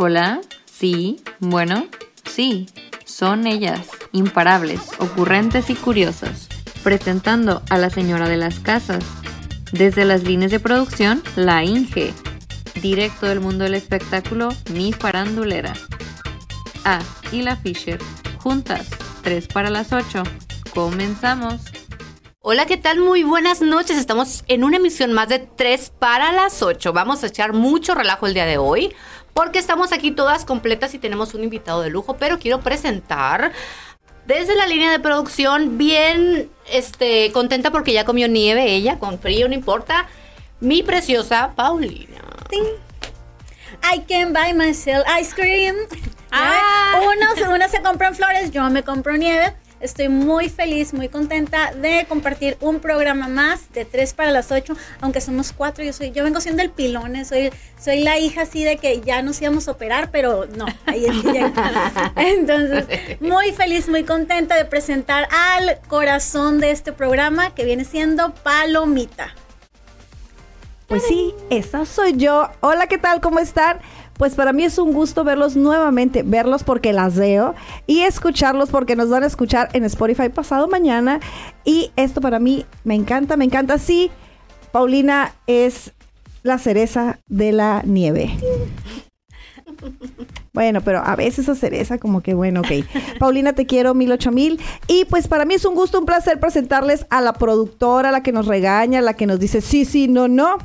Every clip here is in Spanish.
Hola, sí, bueno, sí, son ellas, imparables, ocurrentes y curiosas, presentando a la señora de las casas. Desde las líneas de producción, la Inge. Directo del mundo del espectáculo, mi farandulera. Ah, y la Fisher. Juntas, 3 para las 8. Comenzamos. Hola, ¿qué tal? Muy buenas noches. Estamos en una emisión más de 3 para las 8. Vamos a echar mucho relajo el día de hoy porque estamos aquí todas completas y tenemos un invitado de lujo, pero quiero presentar desde la línea de producción bien este contenta porque ya comió nieve ella, con frío no importa, mi preciosa Paulina. I can buy myself ice cream. Ah. Uno, uno se compran flores, yo me compro nieve. Estoy muy feliz, muy contenta de compartir un programa más de 3 para las 8, aunque somos cuatro. Yo soy, yo vengo siendo el pilón, eh, soy, soy la hija así de que ya nos íbamos a operar, pero no, ahí es que ya- Entonces, muy feliz, muy contenta de presentar al corazón de este programa que viene siendo Palomita. Pues sí, esa soy yo. Hola, ¿qué tal? ¿Cómo están? Pues para mí es un gusto verlos nuevamente, verlos porque las veo y escucharlos porque nos van a escuchar en Spotify pasado mañana. Y esto para mí me encanta, me encanta. Sí, Paulina es la cereza de la nieve. Bueno, pero a veces esa cereza como que bueno, ok. Paulina, te quiero mil ocho mil. Y pues para mí es un gusto, un placer presentarles a la productora, la que nos regaña, la que nos dice sí, sí, no, no.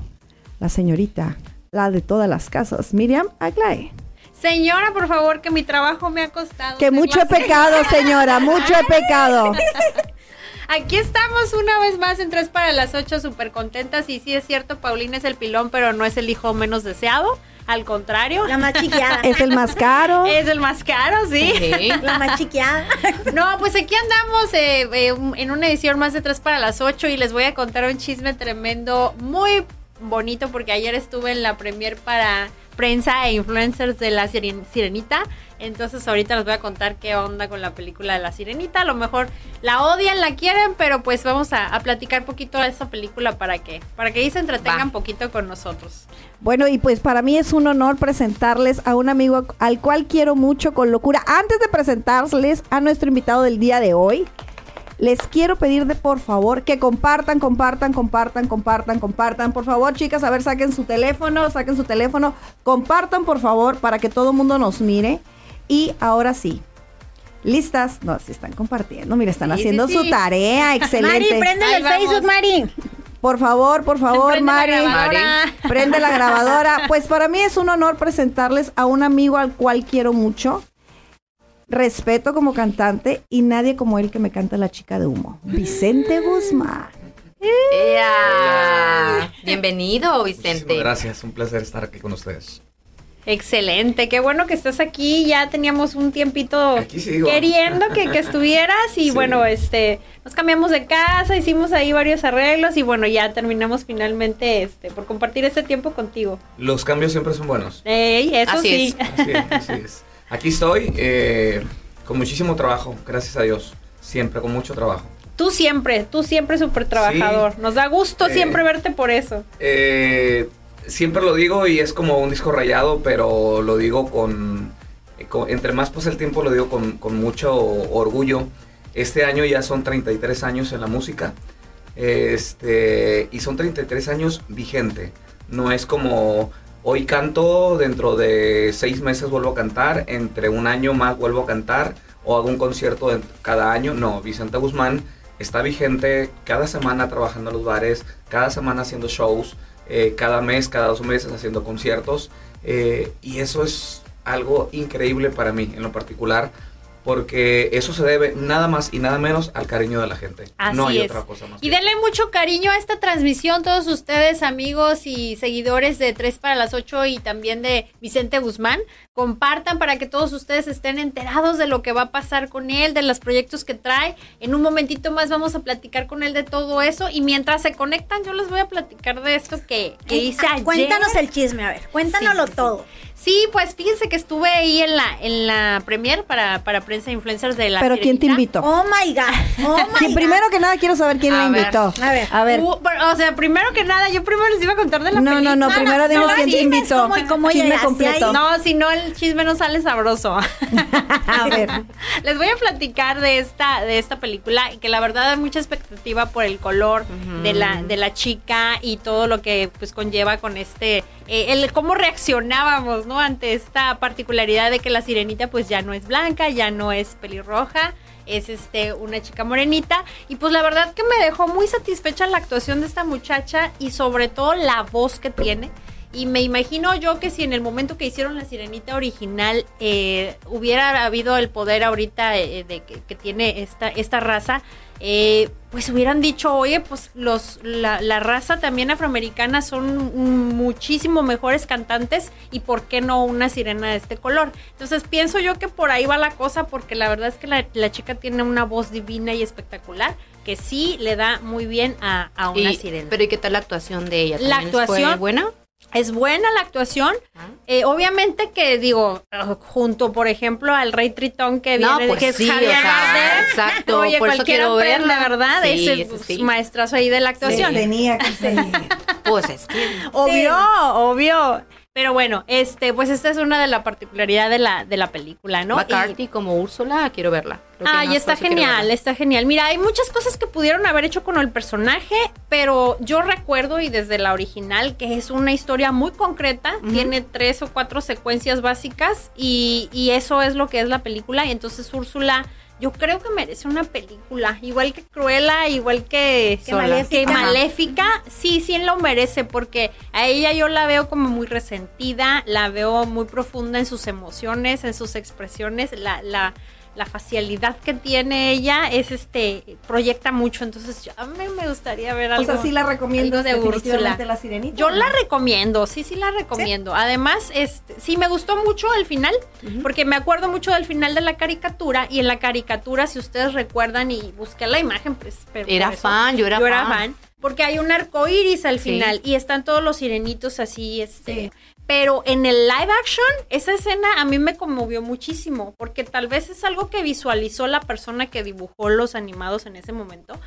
La señorita, la de todas las casas, Miriam Aglay. Señora, por favor, que mi trabajo me ha costado. Que mucho he pecado, señora, mucho he pecado. Aquí estamos una vez más en tres para las ocho, súper contentas. Y sí es cierto, Paulina es el pilón, pero no es el hijo menos deseado. Al contrario, La más chiqueada. Es el más caro. es el más caro, sí. Sí. La más chiqueada. No, pues aquí andamos eh, eh, en una edición más de tres para las ocho y les voy a contar un chisme tremendo, muy bonito, porque ayer estuve en la premier para prensa e influencers de la Siren- Sirenita. Entonces ahorita les voy a contar qué onda con la película de la Sirenita. A lo mejor la odian, la quieren, pero pues vamos a, a platicar poquito de esa película para que, para que ahí se entretengan Va. un poquito con nosotros. Bueno, y pues para mí es un honor presentarles a un amigo al cual quiero mucho con locura. Antes de presentarles a nuestro invitado del día de hoy, les quiero pedir de por favor que compartan, compartan, compartan, compartan, compartan. Por favor, chicas, a ver, saquen su teléfono, saquen su teléfono, compartan por favor para que todo el mundo nos mire. Y ahora sí. ¿Listas? No, se están compartiendo. Mira, están Sí, haciendo sí, su sí. tarea. Mari, Excelente. préndele Ahí el. Facebook, Mari. Por favor, por favor, Prende la Mari. Prende la grabadora. Pues para mí es un honor presentarles a un amigo al cual quiero mucho. Respeto como cantante y nadie como él que me canta La chica de humo. Vicente Guzmán. Bienvenido, Vicente. Muchísimas gracias, un placer estar aquí con ustedes. Excelente, qué bueno que estás aquí. Ya teníamos un tiempito queriendo que, que estuvieras y Sí. bueno, este, nos cambiamos de casa, hicimos ahí varios arreglos y bueno, ya terminamos finalmente este por compartir este tiempo contigo. Los cambios siempre son buenos. Ey, eso Así sí. es. Así es, así es. Aquí estoy eh, con muchísimo trabajo, gracias a Dios. Siempre con mucho trabajo. Tú siempre, tú siempre súper trabajador. Nos da gusto Eh. siempre verte por eso. Eh, siempre lo digo y es como un disco rayado, pero lo digo con, eh, con- entre más pasa el tiempo, lo digo con, con mucho orgullo. Este año ya son 33 años en la música. Este, y son 33 años vigente. No es como hoy canto, dentro de seis meses vuelvo a cantar, entre un año más vuelvo a cantar o hago un concierto cada año. No, Vicente Guzmán está vigente cada semana trabajando en los bares, cada semana haciendo shows, eh, cada mes, cada dos meses haciendo conciertos. eh, y eso es algo increíble para mí en lo particular. Porque eso se debe nada más y nada menos al cariño de la gente. Así no hay es. otra cosa más. Y denle mucho cariño a esta transmisión, todos ustedes, amigos y seguidores de 3 para las 8 y también de Vicente Guzmán. Compartan para que todos ustedes estén enterados de lo que va a pasar con él, de los proyectos que trae. En un momentito más vamos a platicar con él de todo eso. Y mientras se conectan, yo les voy a platicar de esto que, que hice Ah, ayer. Cuéntanos el chisme, a ver. Cuéntanoslo Sí, sí, sí. Sí, pues fíjense que estuve ahí en la en la premier para, para prensa e influencers de la Pero ¿quién te invitó? Oh my God. Oh my Sí, God. primero que nada quiero saber quién A la ver, invitó. a ver. A ver. Uh, o sea, primero que nada, yo primero les iba a contar de la No, no, película. no, primero dinos quién te invitó. cómo y cómo Chisme completo. No, si no, el chisme no sale sabroso. A ver. Les voy a platicar de esta, de esta película y que la verdad hay mucha expectativa por el color de, la, de la chica y todo lo que pues conlleva con este, eh, el cómo reaccionábamos, ¿no? Ante esta particularidad de que la sirenita pues ya no es blanca, ya no es pelirroja, es este una chica morenita y pues la verdad que me dejó muy satisfecha la actuación de esta muchacha y sobre todo la voz que tiene. Y me imagino yo que si en el momento que hicieron la sirenita original eh, hubiera habido el poder ahorita eh, de que, que tiene esta, esta raza, eh, pues hubieran dicho, oye, pues los, la, la raza también afroamericana son muchísimo mejores cantantes y por qué no una sirena de este color. Entonces pienso yo que por ahí va la cosa porque la verdad es que la, la chica tiene una voz divina y espectacular que sí le da muy bien a, a una Y- sirena. Pero ¿y qué tal la actuación de ella? La ¿También fue actuación- buena? Es buena la actuación. Ah. Eh, obviamente que digo, uh, junto por ejemplo al Rey Tritón que No, viene, pues que es sí, Javier o sea, Bardem. exacto, Oye, por eso cualquiera quiero aprende, verla. ¿verdad? Sí, Ese pues, sí. maestrazo ahí de la actuación. Tenía que ser. Pues es que... Obvio, obvio. Pero bueno, este, pues esta es una de las particularidades de la, de la película, ¿no? McCarthy como Úrsula, quiero verla. Creo Ay, más está genial, está genial. Mira, hay muchas cosas que pudieron haber hecho con el personaje, pero yo recuerdo y desde la original que es una historia muy concreta, tiene tres o cuatro secuencias básicas y, y eso es lo que es la película. Y entonces Úrsula, yo creo que merece una película, igual que Cruella, igual que. Maléfica. que. Maléfica, sí, sí lo merece, porque a ella yo la veo como muy resentida, la veo muy profunda en sus emociones, en sus expresiones, la, la, la facialidad que tiene ella es este, proyecta mucho, entonces yo- a mí me gustaría ver O algo. sea, sí la recomiendo de Úrsula. la sirenita. Yo la recomiendo, sí, sí la recomiendo. Además, este, sí me gustó mucho el final, porque me acuerdo mucho del final de la caricatura y en la caricatura, si ustedes recuerdan y busqué la imagen, pues, pero Era eso, fan, yo era fan. fan. Porque hay un arco iris al Sí. final y están todos los sirenitos así, este. Sí. Pero en el live action, esa escena a mí me conmovió muchísimo, porque tal vez es algo que visualizó la persona que dibujó los animados en ese momento.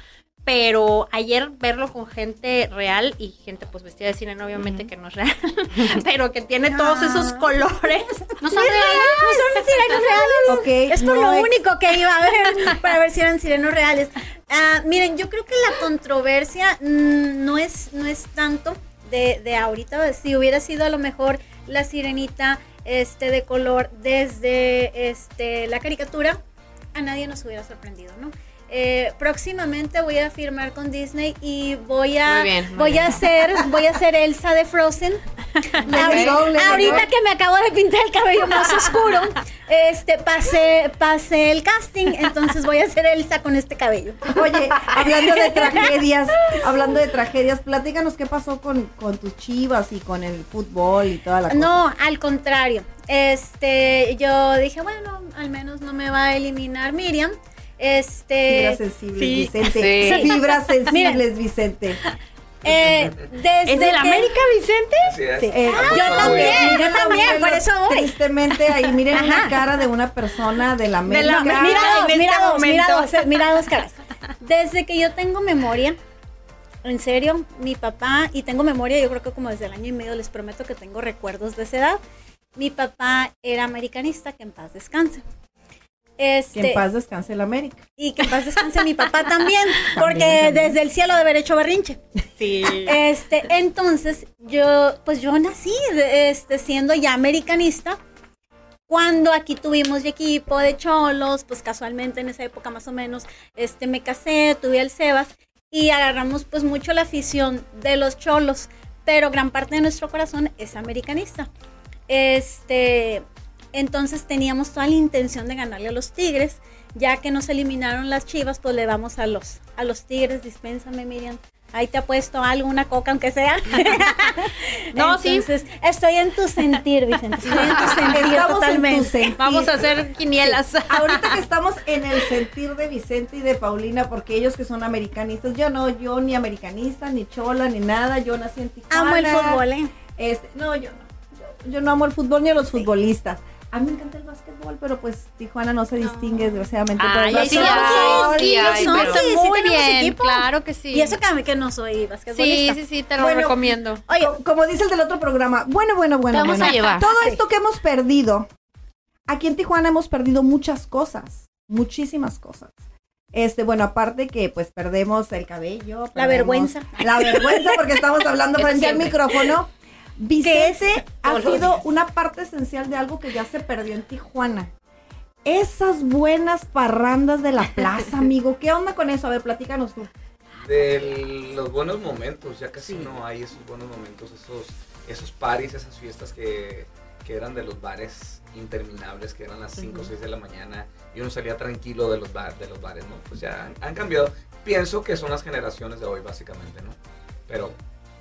Pero ayer verlo con gente real y gente pues vestida de sirena, obviamente que no es real, pero que tiene todos esos colores. No son reales. No son sirenos reales. Es por no lo único que iba a ver para ver si eran sirenos reales. Ah, miren, yo creo que la controversia mm, no es no es tanto de, de ahorita. Si hubiera sido a lo mejor la sirenita este de color desde este la caricatura, a nadie nos hubiera sorprendido, ¿no? Eh, próximamente voy a firmar con Disney y voy a Muy bien, muy voy bien. a hacer voy a hacer Elsa de Frozen. ahorita que me acabo de pintar el cabello más oscuro, este pasé pasé el casting, entonces voy a hacer Elsa con este cabello. Oye, hablando de tragedias, hablando de tragedias, platícanos qué pasó con, con tus chivas y con el fútbol y toda la cosa. No, al contrario. Este, yo dije, bueno, al menos no me va a eliminar Miriam. Este, Fibras sensibles, sí, Vicente. sí. Fibras sensibles, Vicente. eh, desde ¿Es del que- América, Vicente? Sí, eh, yo Ah, también, yo la también, por eso voy. Tristemente, ahí miren Ajá. cara de una persona de la De América. la Mira América. dos, en este mira dos, mira dos, mira dos caras. Desde que yo tengo memoria, en serio, mi papá, y tengo memoria, yo creo que como desde el año y medio, les prometo que tengo recuerdos de esa edad. Mi papá era americanista, que en paz descanse. Este, Que en paz descanse la América. Y que en paz descanse mi papá también, porque también. desde el cielo de haber hecho berrinche. Sí. Este, entonces, yo, pues yo nací de- este, siendo ya americanista. Cuando aquí tuvimos ya equipo de cholos, pues casualmente en esa época más o menos, este, me casé, tuve al Sebas y agarramos pues mucho la afición de los cholos, pero gran parte de nuestro corazón es americanista. Este, entonces teníamos toda la intención de ganarle a los Tigres, ya que nos eliminaron las Chivas, pues le vamos a los a los Tigres, dispénsame Miriam. Ahí te ha puesto algo, una coca aunque sea. No, sí. Entonces, estoy en tu sentir, Vicente. Estoy en tu sentir Estamos en tu totalmente. sentir. Vamos a hacer quinielas. Ahorita que estamos en el sentir de Vicente y de Paulina, porque ellos que son americanistas, yo no, yo ni americanista, ni chola, ni nada, yo nací en Tijuana. Amo el fútbol, ¿eh? Este, no, yo no. yo no amo el fútbol ni a los futbolistas. A mí me encanta el básquetbol, pero pues Tijuana no se distingue desgraciadamente por el Ay, sí, básquetbol. ay, sí, ay, no, pero- sí, sí muy tenemos bien, equipo. claro que sí. Y eso que a mí que no soy Sí, basquetbolista. sí, sí, te lo Bueno, recomiendo. Oye, Co- Como dice el del otro programa, bueno, bueno, bueno. Te vamos bueno. a llevar. Todo Sí. esto que hemos perdido, aquí en Tijuana hemos perdido muchas cosas, muchísimas cosas. Este, bueno, aparte que pues perdemos el cabello. La vergüenza. La vergüenza porque estamos hablando frente al micrófono. Vicente ha sido una parte esencial de algo que ya se perdió en Tijuana. Esas buenas parrandas de la plaza, amigo. ¿Qué onda con eso? A ver, platícanos tú. De los buenos momentos, ya casi no hay esos buenos momentos, esos, esos paris, esas fiestas que, que eran de los bares interminables, que eran las 5 o 6 de la mañana y uno salía tranquilo de los, bar- de los bares, ¿no? Pues ya han, han cambiado. Pienso que son las generaciones de hoy, básicamente, ¿no? Pero,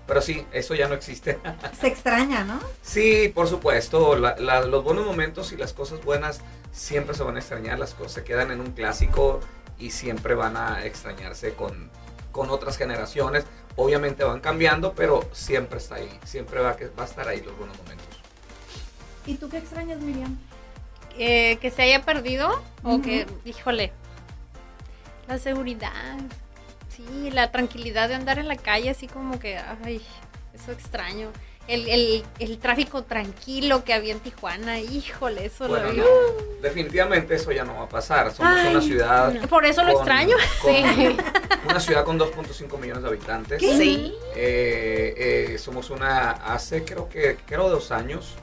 pero sí, eso ya no existe. Se extraña, ¿no? Sí, por supuesto. la- la- los buenos momentos y las cosas buenas siempre se van a extrañar. Las cosas se quedan en un clásico y siempre van a extrañarse con, con otras generaciones. Obviamente van cambiando, pero siempre está ahí. Siempre va, a que- va a estar ahí los buenos momentos. ¿Y tú qué extrañas, Miriam? Eh, que se haya perdido o que, híjole, la seguridad, sí, la tranquilidad de andar en la calle así como que, ay, eso extraño. El, el, el tráfico tranquilo que había en Tijuana, híjole, eso Bueno, lo no, definitivamente eso ya no va a pasar. Somos Ay, una ciudad. Por eso lo extraño. con- Una ciudad con 2.5 millones de habitantes. Sí. Eh, eh, somos una, hace creo que, creo dos años,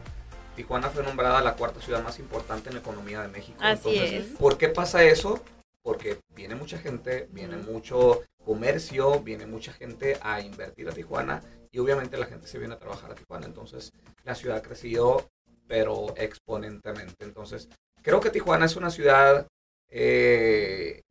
Tijuana fue nombrada la cuarta ciudad más importante en la economía de México. Así es. ¿Por qué pasa eso? Porque viene mucha gente, viene mucho comercio, viene mucha gente a invertir a Tijuana y obviamente la gente se viene a trabajar a Tijuana. Entonces la ciudad ha crecido, pero exponentemente. Entonces creo que Tijuana es una ciudad, eh,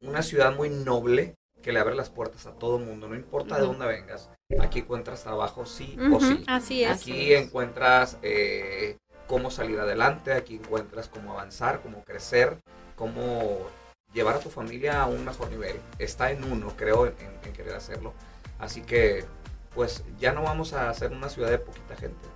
una ciudad muy noble que le abre las puertas a todo el mundo, no importa de dónde vengas. Aquí encuentras trabajo sí o sí. Así es. Aquí encuentras eh, cómo salir adelante, aquí encuentras cómo avanzar, cómo crecer, cómo llevar a tu familia a un mejor nivel. Está en uno, creo, en, en- querer hacerlo. Así que, pues ya no vamos a ser una ciudad de poquita gente.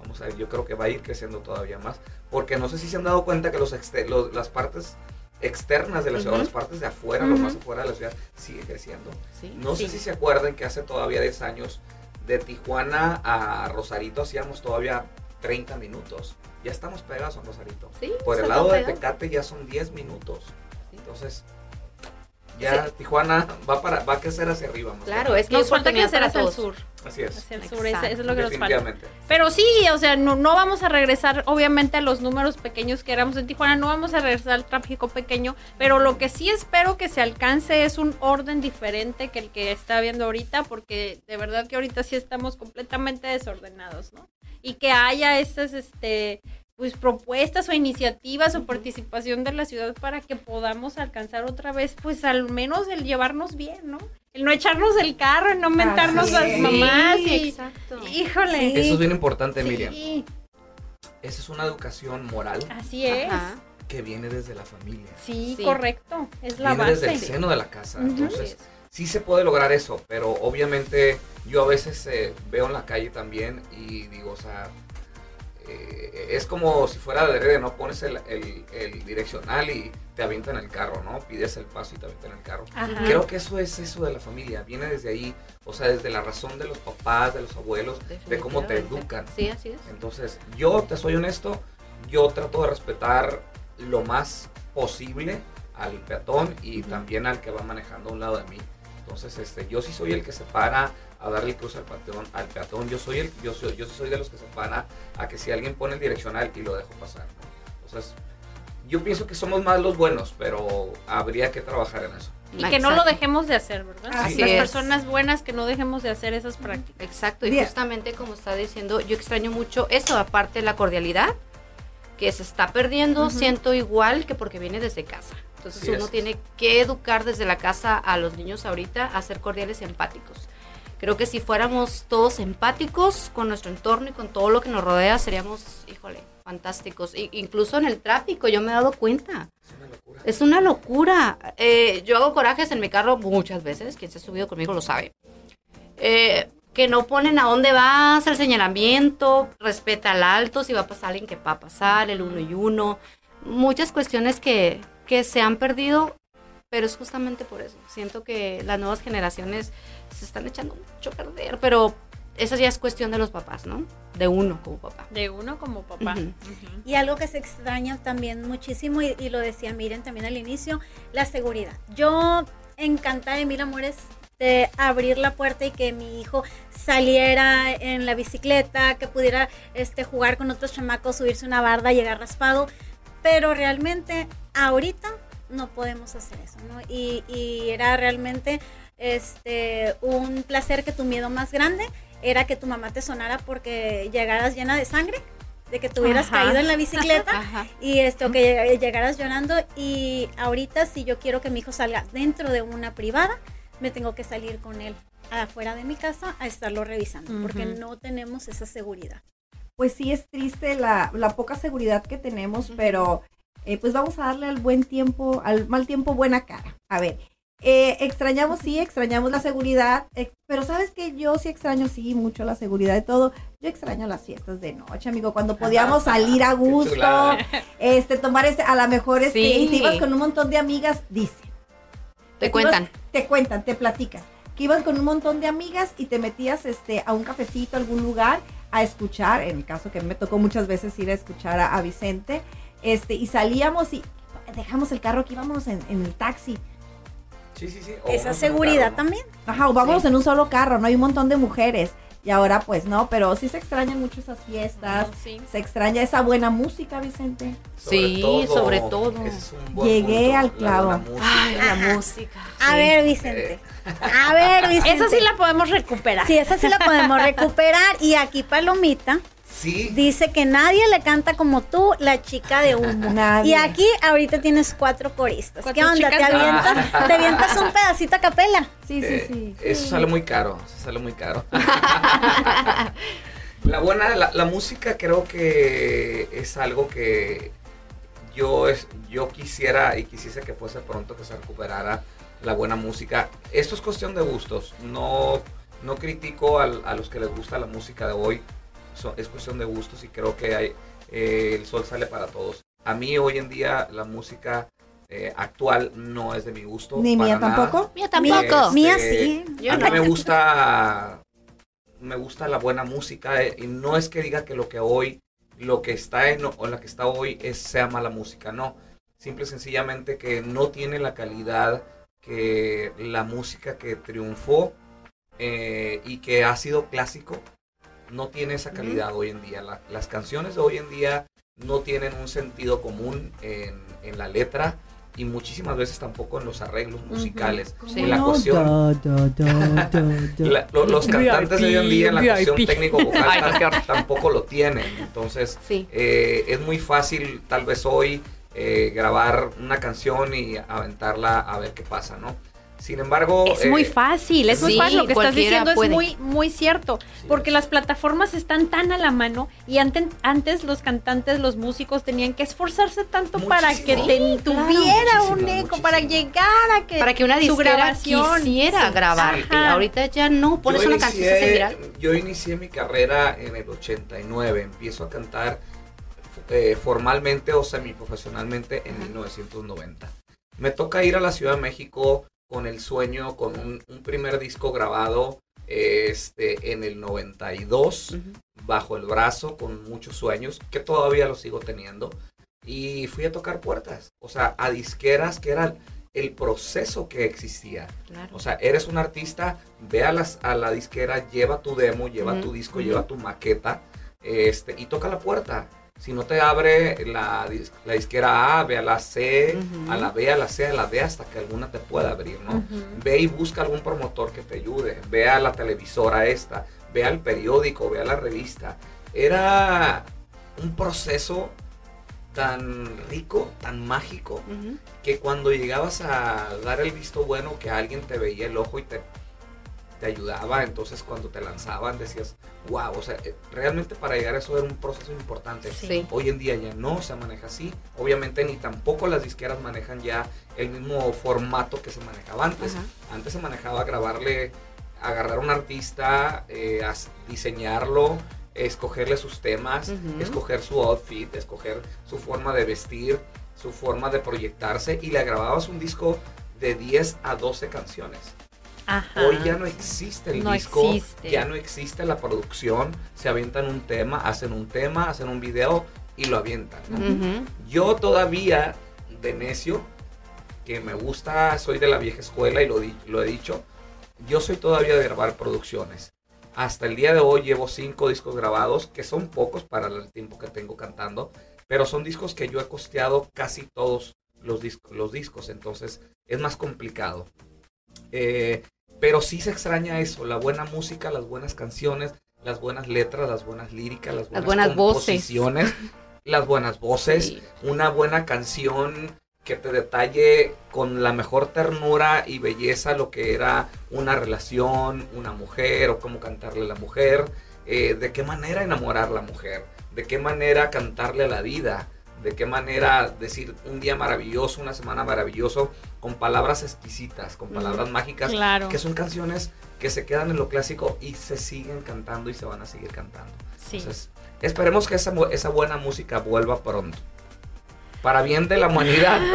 Vamos a ver, yo creo que va a ir creciendo todavía más. Porque no sé si se han dado cuenta que los, los- las partes externas de la ciudad, Ujú. las partes de afuera, lo Ujú. más afuera de la ciudad, sigue creciendo. Sí. No sé si se acuerdan que hace todavía 10 años de Tijuana a Rosarito hacíamos todavía 30 minutos. Ya estamos pegados a Rosarito. Sí, Por el lado de. Tecate ya son 10 minutos. Entonces, ya Tijuana va para va a crecer hacia arriba. más Claro, que es que Nos falta crecer hacia el sur. Así es. Hacia el sur, eso es lo que nos falta. Pero sí, o sea, no, no vamos a regresar, obviamente, a los números pequeños que éramos en Tijuana, no vamos a regresar al tráfico pequeño, pero lo que sí espero que se alcance es un orden diferente que el que está viendo ahorita, porque de verdad que ahorita sí estamos completamente desordenados, ¿no? Y que haya estas, este, pues propuestas o iniciativas o participación de la ciudad para que podamos alcanzar otra vez, pues al menos el llevarnos bien, ¿no? El no echarnos el carro, el no mentarnos las mamás Sí, y... exacto. Híjole. Sí. Eso es bien importante, Sí, Miriam. Esa es una educación moral así es. Ajá. que viene desde la familia. Sí, Sí. correcto. Es la viene desde el seno de la casa. Entonces, sí se puede lograr eso, pero obviamente yo a veces eh, veo en la calle también y digo, o sea, eh, es como si fuera de adrede, ¿no? Pones el, el- el direccional y te avientan el carro, ¿no? Pides el paso y te avientan el carro. Ajá. Creo que eso es eso de la familia, viene desde ahí, o sea, desde la razón de los papás, de los abuelos, de cómo te educan. Sí, así es. Entonces, yo te soy honesto, yo trato de respetar lo más posible al peatón y también al que va manejando a un lado de mí. Entonces, este, yo sí soy el que se para a darle el cruce al peatón, al peatón. Yo soy el, yo soy, yo soy de los que se para a que si alguien pone el direccional y lo dejo pasar. ¿no? Entonces, yo pienso que somos más los buenos, pero habría que trabajar en eso. Y que no lo Exacto. dejemos de hacer, ¿verdad? Así Las es. personas buenas que no dejemos de hacer esas prácticas. Exacto, y Bien. justamente como está diciendo, yo extraño mucho eso, aparte de la cordialidad, que se está perdiendo, siento igual que porque viene desde casa. Entonces Así uno es. tiene que educar desde la casa a los niños ahorita a ser cordiales y empáticos. Creo que si fuéramos todos empáticos con nuestro entorno y con todo lo que nos rodea, seríamos, híjole, fantásticos. I- incluso en el tráfico, yo me he dado cuenta. Es una locura. Es una locura. Eh, yo hago corajes en mi carro muchas veces. Quien se ha subido conmigo lo sabe. Eh, que no ponen a dónde vas, el señalamiento, respeta al alto, si va a pasar alguien que va a pasar, el uno y uno. Muchas cuestiones que, que se han perdido, pero es justamente por eso. Siento que las nuevas generaciones se están echando mucho a perder, pero eso ya es cuestión de los papás, ¿no? De uno como papá. De uno como papá. Ujú. Ujú. Y algo que se extraña también muchísimo, y, y lo decía Miren también al inicio, la seguridad. Yo encantada de mil amores de abrir la puerta y que mi hijo saliera en la bicicleta, que pudiera este, jugar con otros chamacos, subirse una barda, llegar raspado, pero realmente ahorita no podemos hacer eso, ¿no? Y, y era realmente este, un placer que tu miedo más grande era que tu mamá te sonara porque llegaras llena de sangre, de que te hubieras Ajá. caído en la bicicleta Ajá. y esto que lleg- llegaras llorando y ahorita si yo quiero que mi hijo salga dentro de una privada, me tengo que salir con él afuera de mi casa a estarlo revisando porque no tenemos esa seguridad. Pues sí es triste la, la poca seguridad que tenemos, pero eh, pues vamos a darle al buen tiempo, al mal tiempo buena cara. A ver, eh, extrañamos, sí, extrañamos la seguridad, ex- pero sabes que yo sí extraño, sí, mucho la seguridad y todo. Yo extraño las fiestas de noche, amigo, cuando podíamos salir a gusto, este, tomar este, a lo mejor este, Sí. y te ibas con un montón de amigas, dice. Te cuentan. te cuentan, te platican. Que ibas con un montón de amigas y te metías este, a un cafecito, a algún lugar, a escuchar, en el caso que me tocó muchas veces ir a escuchar a, a Vicente, este, y salíamos y dejamos el carro aquí, vámonos en, en el taxi. Sí, sí, sí. Esa O seguridad carro, ¿no? también. Ajá, o vámonos Sí. en un solo carro, ¿no? Hay un montón de mujeres. Y ahora pues no, pero sí se extrañan mucho esas fiestas. Sí. Se extraña esa buena música, Vicente. Sí, sobre todo. ese es un buen Llegué punto, al la clavo. Ay, la Ajá. música. A sí. ver, Vicente. A ver, Vicente. Esa sí la podemos recuperar. Sí, esa sí la podemos recuperar. Y aquí Palomita Sí. dice que nadie le canta como tú, la chica de humo. Nadie. Y aquí ahorita tienes cuatro coristas. Cuatro ¿Qué onda? ¿Te avientas, te avientas un pedacito a capela? Sí, sí, Eh, sí. Eso sale muy caro, eso sale muy caro. la buena, la, la música creo que es algo que yo, es, yo quisiera y quisiese que fuese pronto que se recuperara la buena música. Esto es cuestión de gustos, no, no critico al- a los que les gusta la música de hoy, so- es cuestión de gustos y creo que hay, eh, el sol sale para todos. A mí hoy en día la música eh, actual no es de mi gusto. Ni para mía nada. tampoco. Mía tampoco. Este, Mía sí. Yo a mí no. me gusta me gusta la buena música eh, y no es que diga que lo que hoy lo que está en o la que está hoy es sea mala música no simple y sencillamente que no tiene la calidad que la música que triunfó eh, y que ha sido clásico no tiene esa calidad hoy en día La- las canciones de hoy en día no tienen un sentido común en, en la letra y muchísimas veces tampoco en los arreglos musicales Sí. en la cuestión la- lo- los cantantes de hoy en día en la cuestión técnico vocal Ay, no, qué horror. tampoco lo tienen. Entonces, Sí. eh, es muy fácil tal vez hoy eh, grabar una canción y aventarla a ver qué pasa, ¿no? Sin embargo, Es eh, muy fácil, es muy fácil. Lo que estás diciendo es muy, muy cierto. Sí, Porque es. las plataformas están tan a la mano y antes, antes los cantantes, los músicos tenían que esforzarse tanto para que te- tuviera un Muchísimo, eco, para llegar a que Para que una su disquera grabación quisiera Sí. grabarte. Ajá. Ahorita ya no. Pones yo una canción y se hace viral. Yo inicié mi carrera en el 89. Empiezo a cantar eh, formalmente o semiprofesionalmente en 1990. Me toca ir a la Ciudad de México con el sueño, con un, un primer disco grabado este, en el 92, Ujú. bajo el brazo, con muchos sueños, que todavía los sigo teniendo. Y fui a tocar puertas, o sea, a disqueras que era el proceso que existía. Claro. O sea, eres un artista, ve a, las, a la disquera, lleva tu demo, lleva tu disco, lleva tu maqueta, este, y toca la puerta. Si no te abre la, la disquera A, ve a la C, a la B, a la C, a la D, hasta que alguna te pueda abrir, ¿no? Ve y busca algún promotor que te ayude, ve a la televisora esta, ve al periódico, ve a la revista. Era un proceso tan rico, tan mágico, que cuando llegabas a dar el visto bueno, que alguien te veía el ojo y te, te ayudaba, entonces cuando te lanzaban decías, wow, o sea, eh, realmente para llegar a eso era un proceso importante. Sí. Hoy en día ya no se maneja así, obviamente ni tampoco las disqueras manejan ya el mismo formato que se manejaba antes. Ajá. Antes se manejaba grabarle agarrar a un artista, eh, diseñarlo, escogerle sus temas, escoger su outfit, escoger su forma de vestir, su forma de proyectarse y le grababas un disco de 10 a 12 canciones. Ajá. Hoy ya no existe el No disco, existe. ya no existe la producción, se avientan un tema, hacen un tema, hacen un video y lo avientan. Yo todavía, de necio, que me gusta, soy de la vieja escuela y lo, di- lo he dicho, yo soy todavía de grabar producciones. Hasta el día de hoy llevo cinco discos grabados, que son pocos para el tiempo que tengo cantando, pero son discos que yo he costeado casi todos los, discos los discos, entonces es más complicado. Eh, pero sí se extraña eso, la buena música, las buenas canciones, las buenas letras, las buenas líricas, las buenas, buenas voces. composiciones, las buenas voces, Sí. una buena canción que te detalle con la mejor ternura y belleza lo que era una relación, una mujer o cómo cantarle a la mujer, eh, de qué manera enamorar a la mujer, de qué manera cantarle a la vida, de qué manera decir un día maravilloso, una semana maravilloso, con palabras exquisitas, con palabras mágicas, Claro. que son canciones que se quedan en lo clásico y se siguen cantando y se van a seguir cantando. Sí. Entonces, esperemos que esa, esa buena música vuelva pronto. Para bien de la humanidad.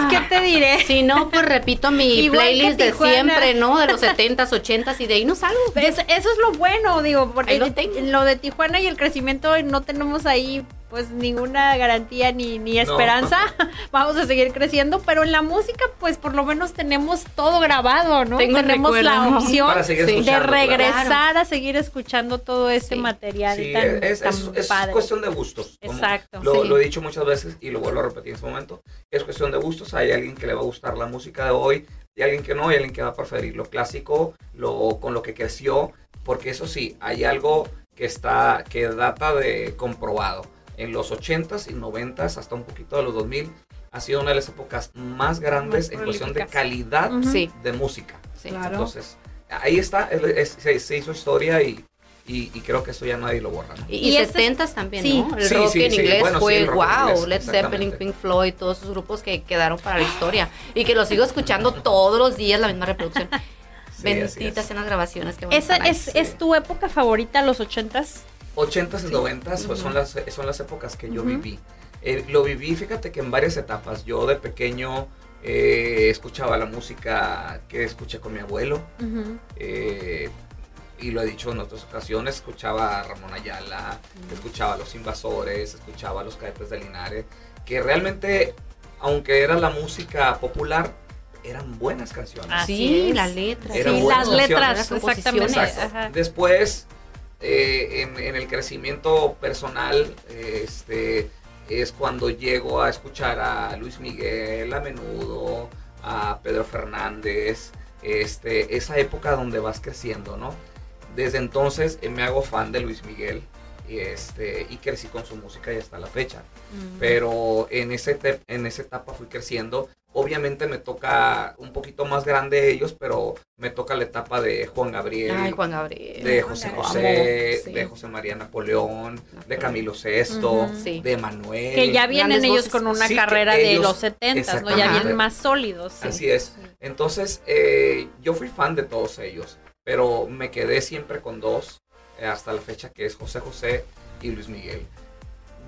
Pues, ¿qué te diré? Si no, pues repito mi Igual playlist de Tijuana. siempre, ¿no? De los 70s, 80s y de ahí no salgo. Es- eso es lo bueno, digo, porque lo de Tijuana y el crecimiento no tenemos ahí pues ninguna garantía ni, ni No. esperanza. Vamos a seguir creciendo, pero en la música pues por lo menos tenemos todo grabado, ¿no? Tengo tenemos la opción Sí. de claro. regresar a seguir escuchando todo este Sí. material Sí, tan, es, tan es- es cuestión de gustos. Exacto, Lo, sí. lo he dicho muchas veces y lo vuelvo a repetir en este momento. Es cuestión de gustos. Hay alguien que le va a gustar la música de hoy y alguien que no. Hay alguien que va a preferir lo clásico, lo con lo que creció. Porque eso sí, hay algo que está que data de comprobado. En los 80s y 90s, hasta un poquito de los 2000, ha sido una de las épocas más grandes Más en cuestión de calidad Ujú. Sí, de música. sí. Claro. Entonces, ahí está, es- es- se, se hizo historia y, y- y creo que eso ya nadie lo borra. ¿no? Y, Y y este- 70s también, sí. ¿no? El Sí, rock sí, en sí. inglés Bueno, fue en wow, inglés, Led Zeppelin. Pink Floyd, todos esos grupos que quedaron para la historia y que los sigo escuchando todos los días la misma reproducción. Benditas sean las grabaciones que van ¿Esa a es, es tu época favorita, los ochentas? 80s y 90s pues, son, las, son las épocas que yo viví. Eh, lo viví, fíjate que en varias etapas. Yo de pequeño eh, escuchaba la música que escuché con mi abuelo. eh, y lo he dicho en otras ocasiones, escuchaba a Ramón Ayala, escuchaba a Los Invasores, escuchaba a Los Cadetes de Linares, que realmente, aunque era la música popular, eran buenas canciones. Así Sí, las letras. Sí, buenas las letras, canciones. exactamente. Composiciones. ajá. Después, eh, en, el crecimiento personal, este, es cuando llego a escuchar a Luis Miguel, a Menudo, a Pedro Fernández, este, esa época donde vas creciendo, ¿no? Desde entonces eh, me hago fan de Luis Miguel y, este, y crecí con su música y hasta la fecha. Pero en, ese en esa etapa fui creciendo. Obviamente me toca un poquito más grande ellos, pero me toca la etapa de Juan Gabriel, Ay, Juan Gabriel. de José. José, sí. de José María Napoleón, de Camilo VI. Sí. de Manuel. Que ya vienen Grandes ellos con con una Sí, carrera de ellos- los setentas, ¿no? Ya vienen más sólidos. sí. Así es. Entonces, eh, yo fui fan de todos ellos, pero me quedé siempre con dos, hasta la fecha, que es José José y Luis Miguel.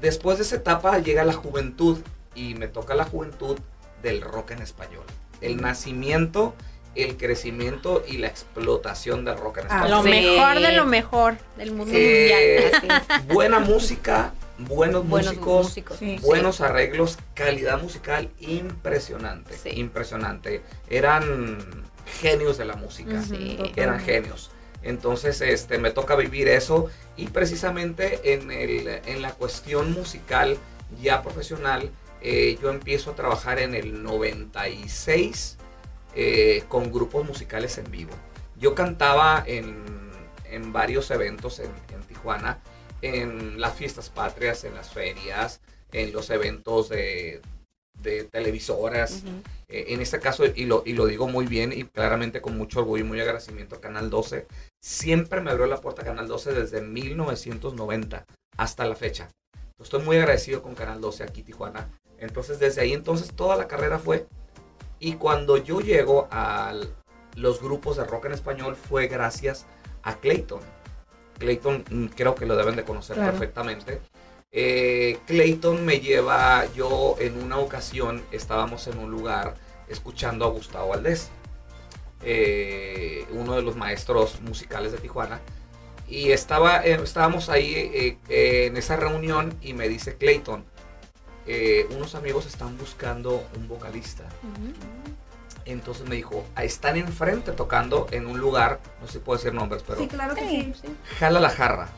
Después de esa etapa llega la juventud y me toca la juventud del rock en español. El nacimiento, el crecimiento y la explotación del rock en Ah, español. Lo Sí. mejor de lo mejor del mundo Eh, mundial. Así es. buena música, buenos, Buenos músicos, músicos. Sí. buenos arreglos, calidad musical impresionante, Sí. impresionante. Eran genios de la música, Sí. eran genios. Entonces, este, me toca vivir eso y precisamente en, el, en la cuestión musical ya profesional, eh, yo empiezo a trabajar en el 96 eh, con grupos musicales en vivo. Yo cantaba en, en varios eventos en, en Tijuana, en las fiestas patrias, en las ferias, en los eventos de, de televisoras. Eh, en este caso, y lo, y lo digo muy bien y claramente con mucho orgullo y muy agradecimiento a Canal 12, siempre me abrió la puerta a Canal 12 desde 1990 hasta la fecha. Estoy muy agradecido con Canal 12 aquí Tijuana. Entonces, desde ahí entonces toda la carrera fue. Y cuando yo llego al, los grupos de rock en español fue gracias a Clayton. Clayton mm, creo que lo deben de conocer Claro. perfectamente. Eh, Clayton me lleva, yo en una ocasión estábamos en un lugar escuchando a Gustavo Valdés, eh, uno de los maestros musicales de Tijuana. Y estaba, eh, estábamos ahí eh, eh, en esa reunión y me dice Clayton, eh, unos amigos están buscando un vocalista. Entonces me dijo, "Ah, están enfrente tocando en un lugar, no sé si puedo decir nombres, pero Sí, claro que sí. jala la jarra.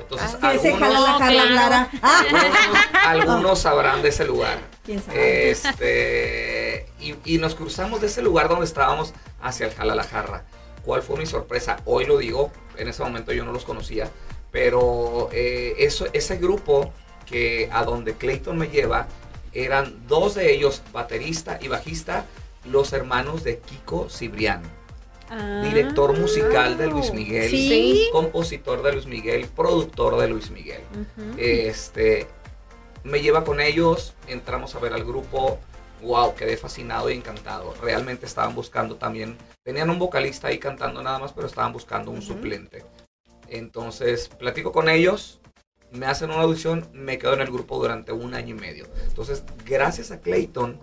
Entonces, Sí, ese algunos, jala la No, jarra, claro. Lara. Ah, algunos- algunos sabrán de ese lugar. quién sabe. Este, y, y nos cruzamos de ese lugar donde estábamos hacia el Jala la Jarra. ¿Cuál fue mi sorpresa? Hoy lo digo, en ese momento yo no los conocía, pero eh, eso, ese grupo que a donde Clayton me lleva, eran dos de ellos, baterista y bajista, los hermanos de Kiko Cibrián, director musical de Luis Miguel, Sí. compositor de Luis Miguel, productor de Luis Miguel. Ujú. Este, me lleva con ellos, entramos a ver al grupo, wow, quedé fascinado y encantado. Realmente estaban buscando también, tenían un vocalista ahí cantando nada más, pero estaban buscando un suplente. Entonces, platico con ellos, me hacen una audición, me quedo en el grupo durante un año y medio. Entonces, gracias a Clayton,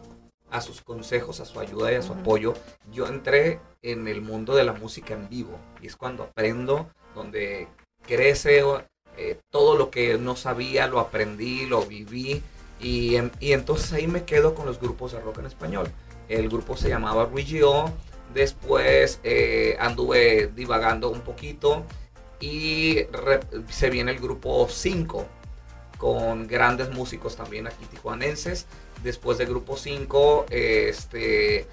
a sus consejos, a su ayuda y a su apoyo, yo entré en el mundo de la música en vivo. Y es cuando aprendo, donde crece eh, todo lo que no sabía, lo aprendí, lo viví. Y, en- y entonces ahí me quedo con los grupos de rock en español. El grupo se llamaba Regio. Después eh, anduve divagando un poquito. Y re- se viene el grupo 5 con grandes músicos también aquí tijuanenses. Después de grupo 5, este,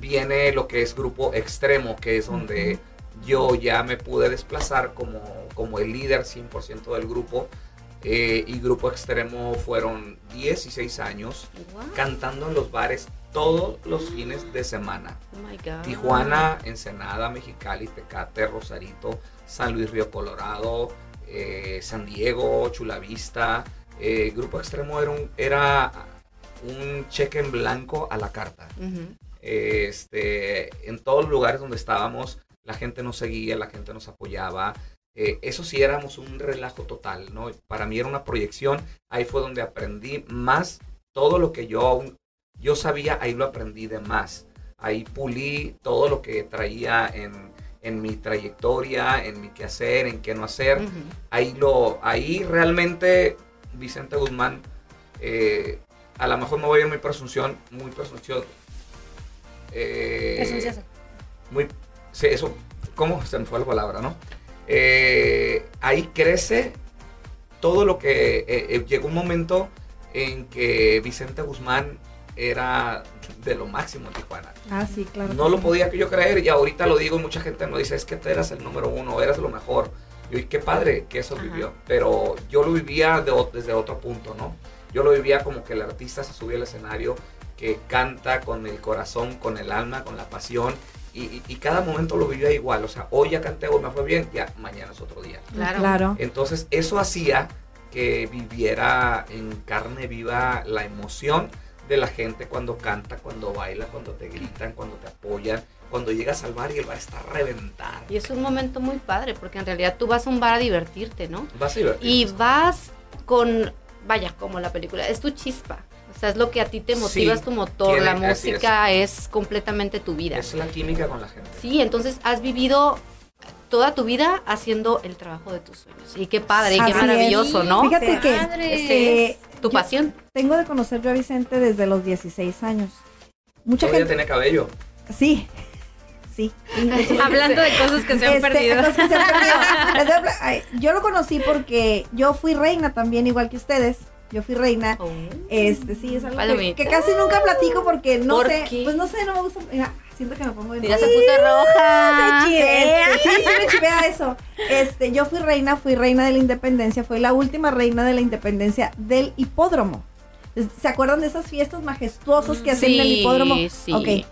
viene lo que es grupo extremo, que es donde yo ya me pude desplazar como, como el líder 100% del grupo. Eh, y grupo extremo fueron 16 años cantando en los bares todos los fines de semana. Oh. Tijuana, Ensenada, Mexicali, Tecate, Rosarito, San Luis Río Colorado, eh, San Diego, Chulavista. Eh, Grupo Extremo era un, era un cheque en blanco a la carta. Este, en todos los lugares donde estábamos, la gente nos seguía, la gente nos apoyaba. Eh, eso sí éramos un relajo total, ¿no? Para mí era una proyección. Ahí fue donde aprendí más todo lo que yo aún- yo sabía, ahí lo aprendí de más. Ahí pulí todo lo que traía en, en mi trayectoria, en mi qué hacer, en qué no hacer. Ahí lo, ahí realmente Vicente Guzmán, eh, a lo mejor me voy a ir muy presunción, muy presunción. Eh, Presuncioso. muy, sí, eso, ¿cómo se me fue la palabra, no? Eh, ahí crece todo lo que eh, eh, llegó un momento en que Vicente Guzmán era de lo máximo en Tijuana. Ah, sí, claro. No lo podía que yo creer y ahorita lo digo y mucha gente me dice, es que tú eras el número uno, eras lo mejor. Y qué padre que eso Ajá. vivió, pero yo lo vivía de desde otro punto, ¿no? Yo lo vivía como que el artista se subía al escenario, que canta con el corazón, con el alma, con la pasión, y, y- y cada momento lo vivía igual. O sea, hoy ya canté, hoy me fue bien, ya mañana es otro día. Claro. Claro. Entonces, eso hacía que viviera en carne viva la emoción de la gente cuando canta, cuando baila, cuando te gritan, cuando te apoyan, cuando llegas al bar y el bar está a reventar. Y es un momento muy padre, porque en realidad tú vas a un bar a divertirte, ¿no? Vas a divertirte. Y vas con, vaya, como la película, es tu chispa. O sea, es lo que a ti te motiva, Sí, es tu motor. tiene- la música es. completamente tu vida. Es la química con la gente. Sí, entonces has vivido toda tu vida haciendo el trabajo de tus sueños. Y qué padre, y qué es. maravilloso, ¿no? Fíjate que Padre. Ese eh, es tu pasión. tengo de conocer yo a Vicente desde los 16 años. Mucha Todavía gente. tiene cabello. Sí. Sí. Hablando de cosas que se han Este, perdido. cosas que se han perdido. Les voy a pla- ay, Yo lo conocí porque yo fui reina también, igual que ustedes. Yo fui reina. Oh. Este, sí, es algo que, casi nunca platico porque no ¿Por sé. qué? Pues no sé, no me gusta. Mira, siento que me pongo bien Ya se puso roja. Este, sí, sí me chivea eso. Este, yo fui reina, fui reina de la independencia, fui la última reina de la independencia del hipódromo. ¿Se acuerdan de esas fiestas majestuosas que hacen en el hipódromo? sí. Ok.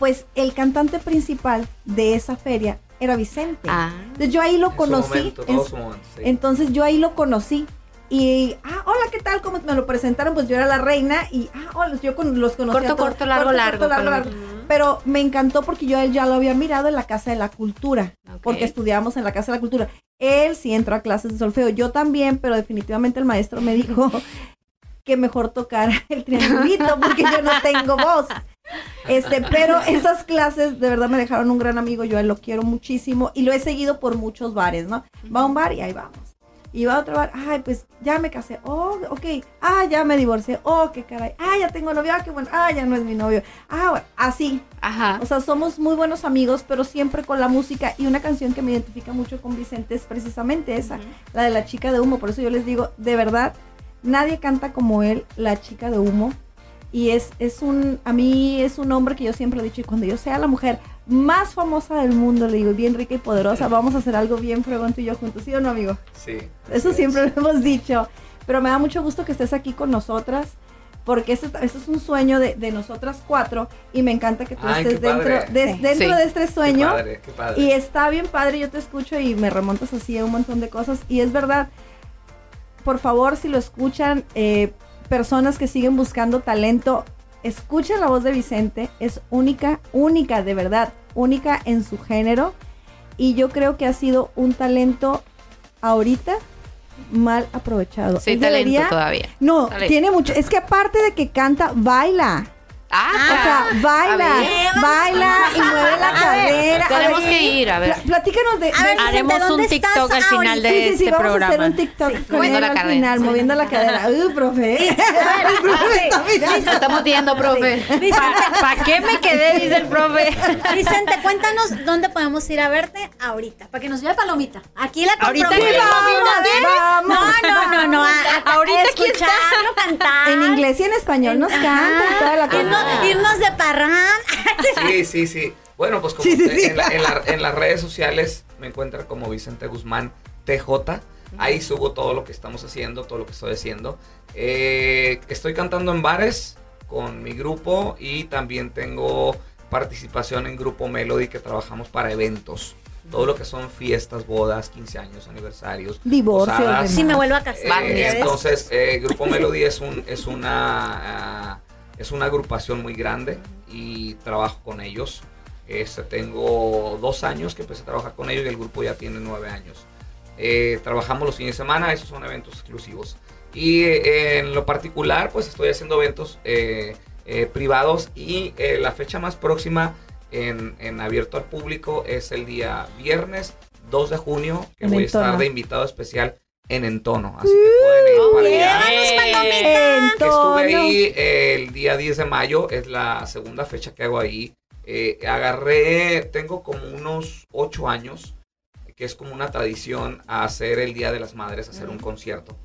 Pues el cantante principal de esa feria era Vicente. Ah. Entonces yo ahí lo En su conocí. momento, en todo su- su momento, sí. entonces yo ahí lo conocí. Y, ah, hola, ¿qué tal? ¿Cómo me lo presentaron? Pues yo era la reina y, ah, hola, yo con, los conocía. Corto, todos. corto, largo, largo, largo, palomita. largo. pero me encantó porque yo a él ya lo había mirado en la Casa de la Cultura, porque estudiábamos en la Casa de la Cultura. Él sí entró a clases de solfeo, yo también, pero definitivamente el maestro me dijo que mejor tocara el triangulito porque yo no tengo voz. Este, pero esas clases de verdad me dejaron un gran amigo, yo a él lo quiero muchísimo y lo he seguido por muchos bares, ¿no? Va a un bar y ahí vamos. Y va a otro bar, ay, pues ya me casé, oh, ok, ah, ya me divorcié, oh, qué caray, ah, ya tengo novio, ah, qué bueno, ah, ya no es mi novio, ah, bueno, así. Ajá. O sea, somos muy buenos amigos, pero siempre con la música y una canción que me identifica mucho con Vicente es precisamente esa, la de la chica de humo, por eso yo les digo, de verdad, nadie canta como él, la chica de humo. Y es, es un, a mí es un hombre que yo siempre he dicho, y cuando yo sea la mujer más famosa del mundo, le digo, bien rica y poderosa, vamos a hacer algo bien fregón tú y yo juntos, ¿sí o no, amigo? Sí. Eso siempre lo hemos dicho. Pero me da mucho gusto que estés aquí con nosotras, porque este, este es un sueño de, de nosotras cuatro, y me encanta que tú Ay, estés qué dentro, de, Sí. dentro Sí. de este Qué sueño. padre, qué padre. Y está bien padre, yo te escucho y me remontas así a un montón de cosas. Y es verdad, por favor, si lo escuchan, eh, personas que siguen buscando talento, escuchen la voz de Vicente. Es única, única, de verdad, única en su género. Y yo creo que ha sido un talento ahorita mal aprovechado. Sí, talento debería- todavía. No, Talento. tiene mucho. Es que aparte de que canta, baila. Ah, O sea, baila, A ver. baila y mueve la cadera. A Tenemos que ir, a ver. pla- platícanos de, A ver, Haremos ¿de dónde un TikTok al final de Sí, sí, sí, este vamos a programa. hacer un TikTok con moviendo él la al cadera. final, moviendo la cadera. Uh, profe. El profe está mirando. estamos viendo, profe. ¿Para qué me quedé? Dice el profe. Vicente, cuéntanos dónde podemos ir a verte ahorita, para que nos lleve palomita. Aquí la Ahorita Vamos, vamos, No, no, no, no. a- a- Ahorita aquí está. cantar. En inglés y en español nos canta toda la cosa. Irnos, irnos de parrán. Sí, sí, sí. Bueno, pues como Sí, usted- sí. En, la- en la- en las redes sociales me encuentra como Vicente Guzmán TJ. Ahí subo todo lo que estamos haciendo, todo lo que estoy haciendo. Eh, estoy cantando en bares con mi grupo y también tengo participación en Grupo Melody que trabajamos para eventos. Todo lo que son fiestas, bodas, 15 años, aniversarios, Divorcios. Si me vuelvo a casar. Eh, entonces, eh, Grupo Melody es, un, es, una, ah, es una agrupación muy grande y trabajo con ellos. Este, tengo dos años que empecé a trabajar con ellos y el grupo ya tiene nueve años. Eh, trabajamos los fines de semana, esos son eventos exclusivos. Y eh, en lo particular, pues estoy haciendo eventos eh, privados y la fecha más próxima en, en abierto al público es el día viernes 2 de junio, que voy a estar de invitado especial en Entono. Así que pueden ir para allá. Que estuve ahí eh, el día 10 de mayo, es la segunda fecha que hago ahí. Eh, agarré, tengo como unos 8 años, que es como una tradición a hacer el Día de las Madres, hacer un concierto.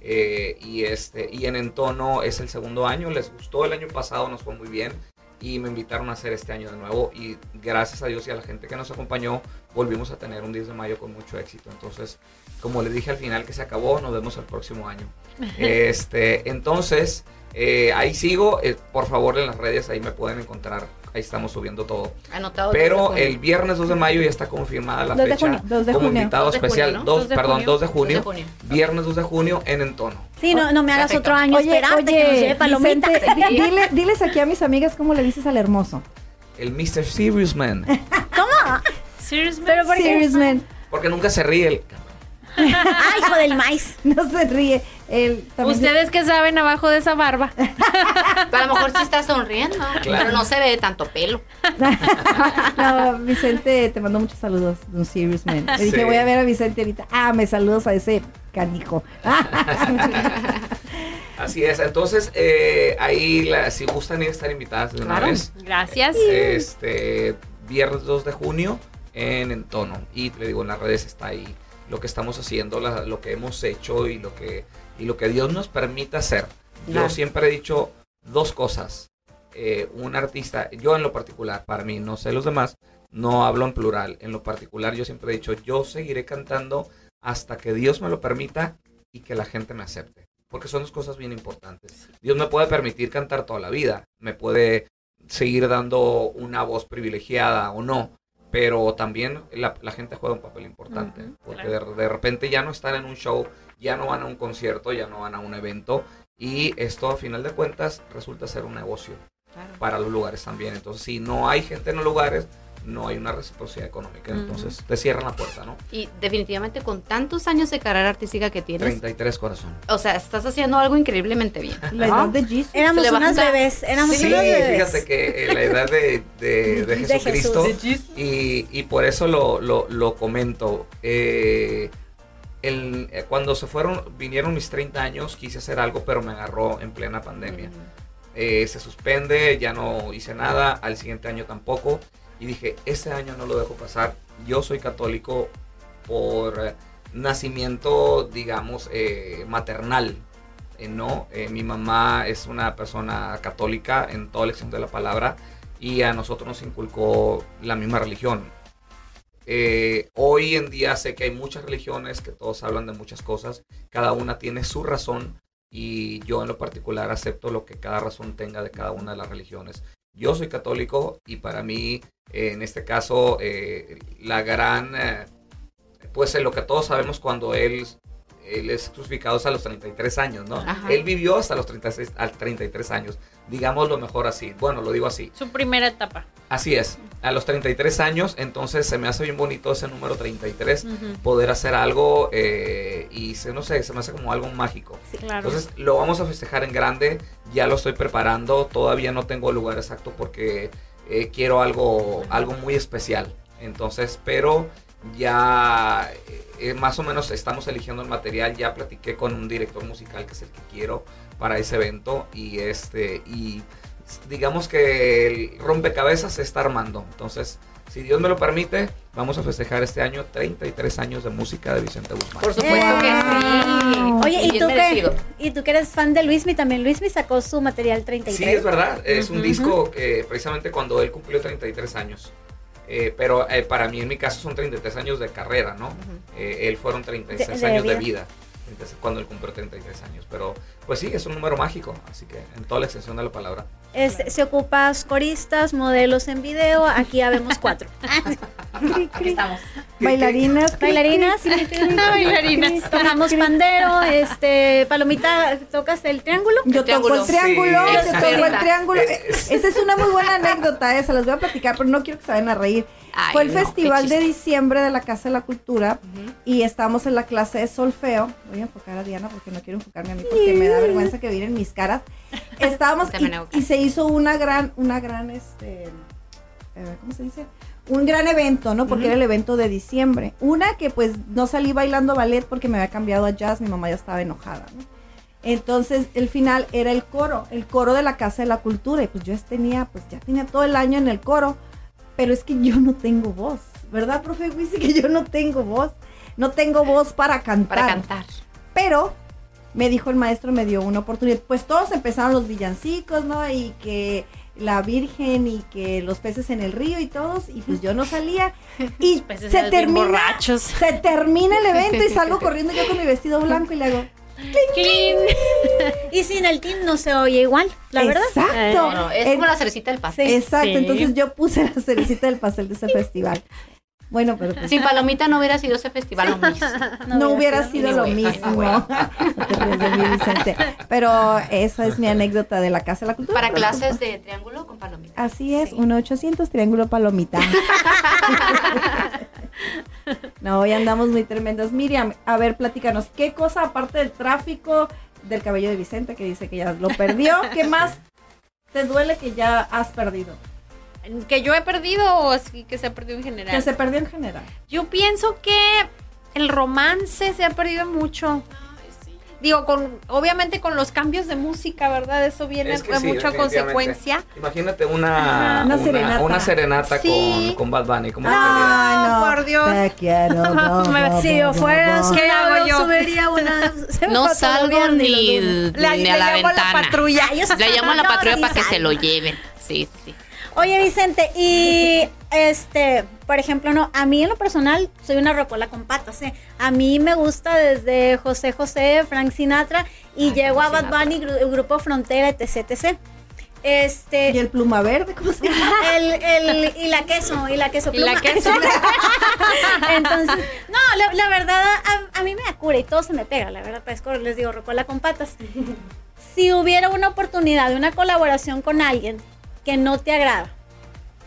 Eh, y, este, y en Entono es el segundo año, les gustó el año pasado, nos fue muy bien y me invitaron a hacer este año de nuevo y gracias a Dios y a la gente que nos acompañó volvimos a tener un 10 de mayo con mucho éxito. Entonces, como les dije al final que se acabó, nos vemos el próximo año. Este, entonces, eh, ahí sigo, eh, por favor en las redes ahí me pueden encontrar, ahí estamos subiendo todo. Anotado. Pero el viernes 2 de mayo ya está confirmada la 2 de fecha junio, 2 de como junio. invitado 2 de junio, especial, ¿no? 2, 2 de perdón, junio. 2 de junio, 2 de junio. viernes 2 de junio en Entono. Sí, no, no me hagas Perfecto. otro año Oye, esperarte que nos lleve oye, palomita. Vicente, di- dile- diles aquí a mis amigas cómo le dices al hermoso. El Mr. Serious Man. Pero ¿por qué? Serious man. porque nunca se ríe el Ay, hijo del maíz. No se ríe. Él también se- Ustedes que saben abajo de esa barba. A lo mejor sí está sonriendo, Claro. pero no se ve tanto pelo. no, Vicente te mandó muchos saludos de un serious man. Le dije, Sí. voy a ver a Vicente ahorita. Ah, me saludos a ese canijo. Así es, entonces eh, ahí la- si gustan ir a estar invitadas de una Claro. vez, Gracias. este viernes 2 de junio en Entono y le digo en las redes está ahí lo que estamos haciendo, la- lo que hemos hecho y lo que y lo que Dios nos permite hacer. Yo siempre he dicho dos cosas. Eh, un artista, yo en lo particular, para mí, no sé los demás, no hablo en plural. En lo particular, yo siempre he dicho, yo seguiré cantando hasta que Dios me lo permita y que la gente me acepte. Porque son dos cosas bien importantes. Dios me puede permitir cantar toda la vida, me puede seguir dando una voz privilegiada o no, pero también la, la gente juega un papel importante, porque de, de repente ya no están en un show, ya no van a un concierto, ya no van a un evento, y esto a final de cuentas resulta ser un negocio. Claro. para los lugares también. Entonces, si no hay gente en los lugares, no hay una reciprocidad económica. Entonces, te cierran la puerta, ¿no? Y definitivamente con tantos años de carrera artística que tienes, 33 corazón. o sea, estás haciendo algo increíblemente bien. La ¿no? edad de Jesus. Éramos unas bebés, éramos Sí, unas bebés. fíjate que eh, la edad de, de- de De Jesucristo, Jesús. y, y por eso lo, lo- lo comento. eh, el- eh, cuando se fueron, vinieron mis 30 años, quise hacer algo, pero me agarró en plena pandemia. Eh, se suspende, ya no hice nada, al siguiente año tampoco. Y dije, este año no lo dejo pasar. Yo soy católico por eh, nacimiento, digamos, eh, maternal. Eh, no, Eh, mi mamá es una persona católica en toda extensión de la palabra y a nosotros nos inculcó la misma religión. Eh, hoy en día sé que hay muchas religiones, que todos hablan de muchas cosas, cada una tiene su razón y yo en lo particular acepto lo que cada razón tenga de cada una de las religiones. Yo soy católico y para mí, eh, en este caso, eh, la gran, eh, pues en lo que todos sabemos cuando él, él es crucificado es a los 33 años, ¿no? Ajá. Él vivió hasta los 36, al 33 años, digámoslo mejor así, bueno, lo digo así. Su primera etapa. Así es, a los 33 años, entonces se me hace bien bonito ese número 33, Ujú. poder hacer algo eh, y se, no sé, se me hace como algo mágico. Claro. Entonces lo vamos a festejar en grande, ya lo estoy preparando, todavía no tengo el lugar exacto porque eh, quiero algo, algo muy especial. Entonces, pero ya eh, más o menos estamos eligiendo el material, ya platiqué con un director musical que es el que quiero para ese evento y este y digamos que el rompecabezas se está armando. Entonces, si Dios me lo permite, vamos a festejar este año 33 años de música de Vicente Guzmán. Por supuesto que sí. Oye, ¿y tú, que, y tú que eres fan de Luismi también, Luismi sacó su material 33. Sí, es verdad. Es un disco eh, precisamente cuando él cumplió 33 años. Eh, pero eh, para mí, en mi caso, son 33 años de carrera, ¿no? Eh, él fueron 36 De- de años de vida. Cuando él cumplió 33 años. Pero, pues sí, es un número mágico. Así que, en toda la extensión de la palabra. Este, Si ocupas coristas, modelos en video, aquí habemos cuatro. Aquí estamos. Bailarinas. Bailarinas, Bailarinas. Tocamos pandero, este, Palomita, ¿tocas el triángulo? Yo toco el Triángulo. Sí, yo toco el triángulo. Es- es- Esa es una muy buena anécdota, esa las voy a platicar, pero no quiero que se vayan a reír. Ay, Fue el no, festival de diciembre de la Casa de la Cultura Ujú. y estábamos en la clase de solfeo. Voy a enfocar a Diana porque no quiero enfocarme a mí porque me da vergüenza que miren mis caras. Estábamos y, se hizo una gran, una gran, este, ¿cómo se dice? Un gran evento, ¿no? Porque era el evento de diciembre. Una que pues no salí bailando ballet porque me había cambiado a jazz, mi mamá ya estaba enojada, ¿no? Entonces, el final era el coro, el coro de la Casa de la Cultura. Y pues yo tenía, pues ya tenía todo el año en el coro, pero es que yo no tengo voz, ¿verdad, profe Wisi? Que yo no tengo voz. No tengo voz para cantar. Para cantar. Pero me dijo el maestro, me dio una oportunidad. Pues todos empezaron los villancicos, ¿no? Y que la Virgen y que los peces en el río y todos. Y pues yo no salía. Y se termina, se termina el evento y salgo corriendo yo con mi vestido blanco y le hago. Y sin el team no se oye igual, la verdad. Exacto. No, no, es En- como la cerecita del pastel. Exacto, Sí. entonces yo puse la cerecita del pastel de ese festival. Bueno, pero pues, Sin palomita no hubiera sido ese festival lo mismo. no, hubiera sido lo mismo. Pero esa es mi anécdota de la Casa de la Cultura. Para clases de triángulo con palomita. Así es, Sí. 1-800 Triángulo Palomita. no, hoy andamos muy tremendos. Miriam, a ver, platícanos, ¿qué cosa aparte del tráfico del cabello de Vicente que dice que ya lo perdió? ¿Qué más te duele que ya has perdido? ¿Que yo he perdido o así que se ha perdido en general? Que se perdió en general. Yo pienso que el romance se ha perdido mucho. Digo, con obviamente con los cambios de música, ¿verdad? Eso viene Es que sí, consecuencia. Imagínate una, Una una, serenata. una serenata Sí. con, con Bad Bunny. ¿Cómo Ay, no. por Dios. Te quiero. Si yo fuera. ¿Qué hago yo? subiría una. No salgo ni, a la llamo a la ventana. patrulla. Le llamo a la patrulla para que se lo lleven. Sí, sí. Oye, Vicente, y este, por ejemplo, no, a mí en lo personal soy una rocola con patas, ¿eh? A mí me gusta desde José José, Frank Sinatra y Ay, llego a Bad Bunny, gru- el grupo Frontera, etc, etc. Este, ¿Y el pluma verde? ¿Cómo se llama? el, el, y la queso, y la queso Y la pluma. queso. Entonces, no, la, la verdad, a, a mí me da cura y todo se me pega, la verdad, parezco, les digo, rocola con patas. Si hubiera una oportunidad de una colaboración con alguien que no te agrada.